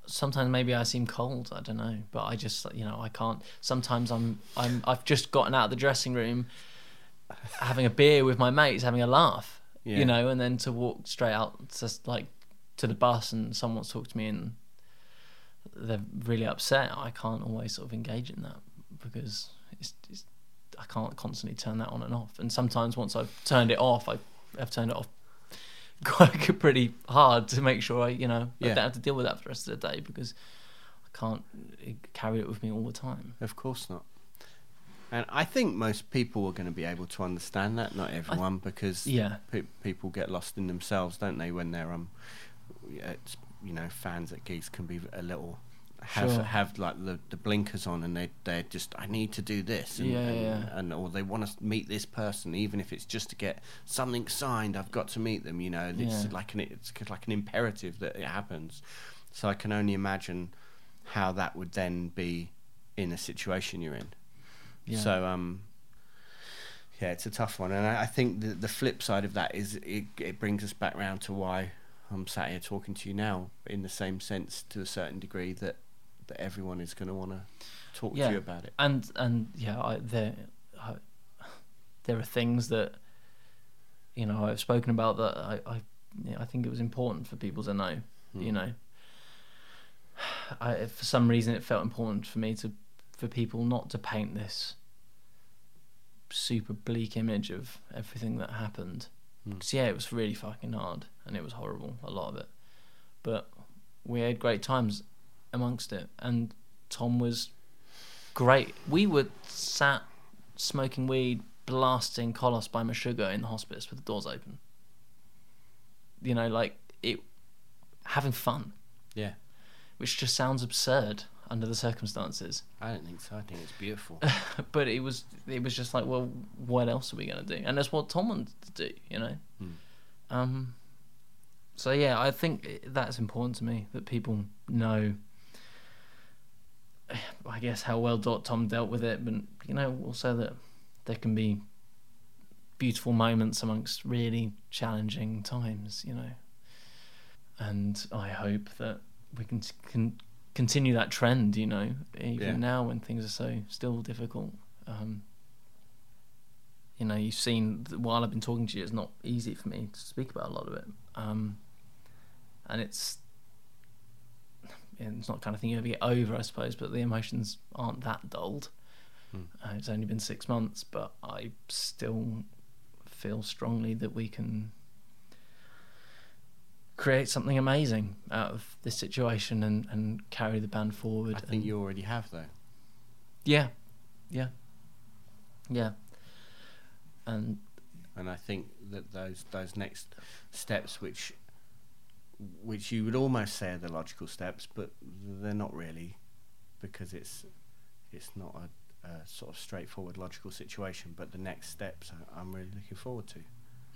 sometimes maybe I seem cold, I don't know, but I just you know I can't. Sometimes I'm I'm I've just gotten out of the dressing room, having a beer with my mates, having a laugh, Yeah. you know, and then to walk straight out just like to the bus and someone's talked to me and they're really upset. I can't always sort of engage in that because it's, it's I can't constantly turn that on and off. And sometimes once I've turned it off, I have turned it off quite pretty hard to make sure I, you know, I don't have to deal with that for the rest of the day because I can't eh, carry it with me all the time. Of course not. And I think most people are going to be able to understand that. Not everyone, because Yeah. pe- people get lost in themselves, don't they? When they're um, it's, you know, fans at gigs can be a little have Sure. have like the, the blinkers on, and they they're just I need to do this, and, Yeah, and, yeah. and or they want to meet this person, even if it's just to get something signed. I've got to meet them. You know, it's Yeah. like an it's like an imperative that it happens. So I can only imagine how that would then be in a situation you're in. Yeah. So um, yeah, it's a tough one, and I, I think the the flip side of that is it it brings us back round to why I'm sat here talking to you now, in the same sense to a certain degree that that everyone is going to want to talk yeah. to you about it. And and yeah, I, there I, there are things that you know I've spoken about that I I, yeah, I think it was important for people to know. You hmm. know, I, for some reason it felt important for me to for people not to paint this super bleak image of everything that happened. Hmm. 'Cause, yeah, it was really fucking hard and it was horrible, a lot of it. But we had great times amongst it, and Tom was great. We were sat smoking weed, blasting Koloss by Meshuggah in the hospice with the doors open. You know, like it, having fun, Yeah, which just sounds absurd under the circumstances. I don't think so. I think it's beautiful. but it was it was just like, well, what else are we gonna do? And that's what Tom wanted to do, you know. Um. So yeah, I think that's important to me that people know. I guess how well Dot Tom dealt with it, but you know also that there can be beautiful moments amongst really challenging times, you know. And I hope that we can, can continue that trend, you know, even Yeah. now when things are so still difficult. Um, you know, you've seen while I've been talking to you, it's not easy for me to speak about a lot of it. Um, and it's it's not the kind of thing you ever get over, I suppose. But the emotions aren't that dulled. Hmm. Uh, it's only been six months, but I still feel strongly that we can create something amazing out of this situation and, and carry the band forward. I think and- you already have though. yeah, yeah, yeah, and and I think that those those next steps, which which you would almost say are the logical steps, but they're not really, because it's it's not a, a sort of straightforward logical situation. But the next steps, I, I'm really looking forward to.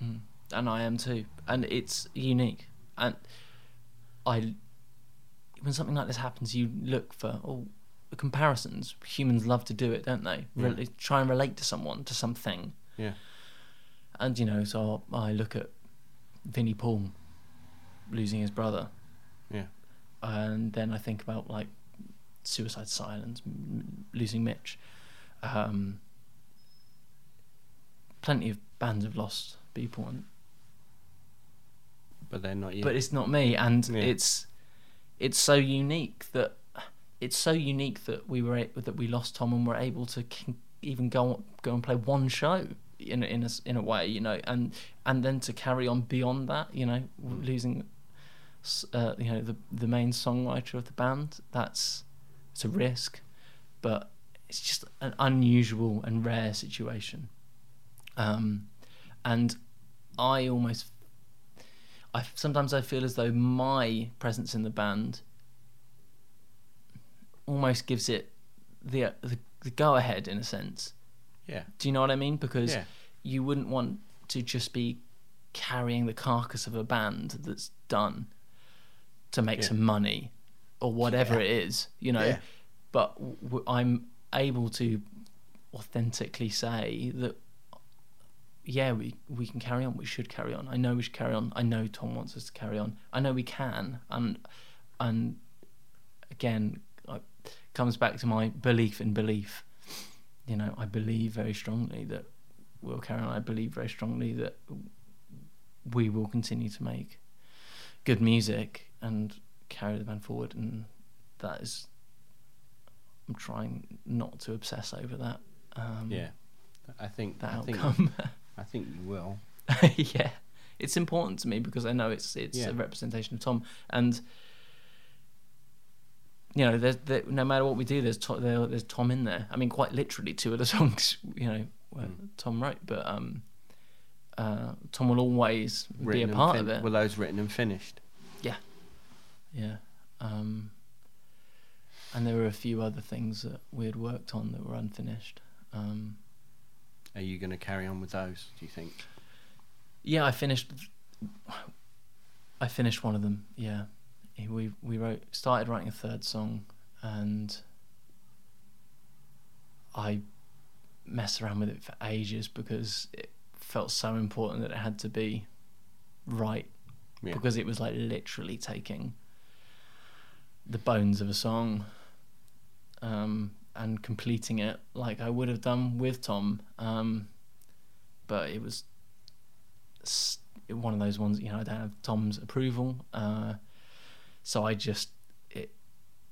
Mm. and I am too. And it's unique. And I, when something like this happens, you look for oh, comparisons. Humans love to do it, don't they? Yeah. Really try and relate to someone, to something. Yeah, And you know, so I look at Vinnie Paul losing his brother, yeah, and then I think about like Suicide Silence m- losing Mitch. Um, plenty of bands have lost people, and but they're not yet. but it's not me and Yeah. it's it's so unique that it's so unique that we were that we lost Tom and were able to even go go and play one show in a, in a in a way you know and and then to carry on beyond that you know Mm. losing uh, you know the the main songwriter of the band that's it's a risk but it's just an unusual and rare situation um and I almost I sometimes I feel as though my presence in the band almost gives it the the, the go ahead in a sense. yeah, Do you know what I mean? Because Yeah. you wouldn't want to just be carrying the carcass of a band that's done to make Yeah. some money or whatever it is, you know. Yeah. But w- I'm able to authentically say that yeah, we we can carry on. We should carry on. I know we should carry on. I know Tom wants us to carry on. I know we can. And and again, it comes back to my belief in belief. You know, I believe very strongly that we'll carry on. I believe very strongly that we will continue to make good music and carry the band forward. And that is, I'm trying not to obsess over that. Um, yeah. I think that I think outcome. I think you will. yeah, it's important to me because I know it's it's Yeah. a representation of Tom, and you know, there's there, no matter what we do, there's to, there, there's Tom in there. I mean, quite literally, two of the songs, you know, were Mm. Tom wrote, but um, uh, Tom will always be a part fin- of it. Were those written and finished? Yeah. Um, and there were a few other things that we had worked on that were unfinished. Um, Are you going to carry on with those? Do you think? Yeah, I finished. I finished one of them. Yeah, we we wrote started writing a third song, and I messed around with it for ages because it felt so important that it had to be right Yeah. because it was like literally taking the bones of a song um, and completing it like I would have done with Tom. Um, but it was one of those ones, you know, I don't have Tom's approval. Uh, so I just, it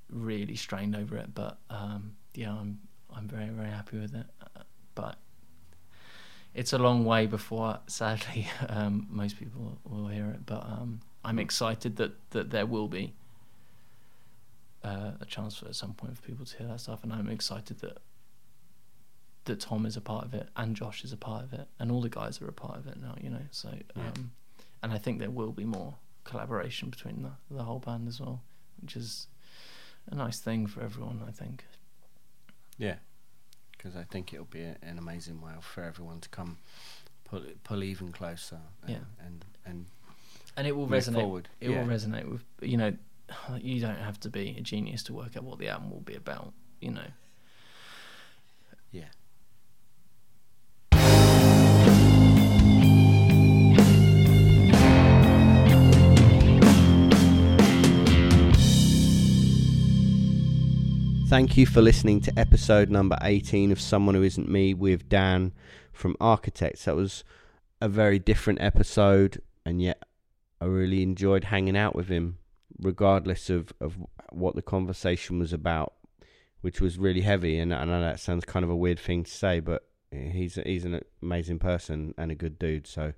really strained over it. But um, yeah, I'm, I'm very, very happy with it. Uh, but it's a long way before, sadly, um, most people will hear it. But um, I'm excited that, that there will be uh, a chance for at some point for people to hear that stuff, and I'm excited that that Tom is a part of it and Josh is a part of it, and all the guys are a part of it now. You know, so um, and I think there will be more collaboration between the the whole band as well, which is a nice thing for everyone. I think. Yeah, because I think it'll be a, an amazing way for everyone to come pull pull even closer. And, Yeah. and and and it will resonate. forward. It Yeah. will resonate with you know. You don't have to be a genius to work out what the album will be about. You know. yeah. Thank you for listening to episode number 18 of Someone Who Isn't Me with Dan from Architects. That was a very different episode, and yet I really enjoyed hanging out with him. Regardless of, of what the conversation was about, which was really heavy. And I know that sounds kind of a weird thing to say, but he's he's an amazing person and a good dude. So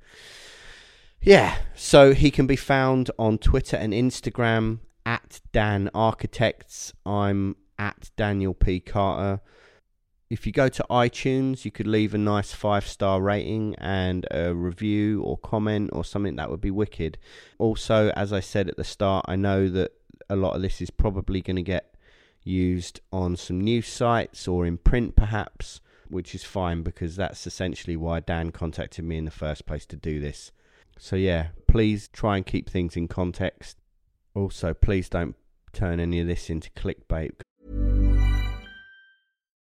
yeah, so he can be found on Twitter and Instagram at Dan Architects. I'm at Daniel P Carter. If you go to iTunes, you could leave a nice five star rating and a review or comment or something that would be wicked. Also, as I said at the start, I know that a lot of this is probably going to get used on some news sites or in print perhaps, which is fine because that's essentially why Dan contacted me in the first place to do this. So, yeah, please try and keep things in context. Also, please don't turn any of this into clickbait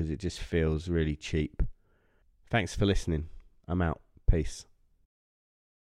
Because it just feels really cheap. Thanks for listening. I'm out. Peace.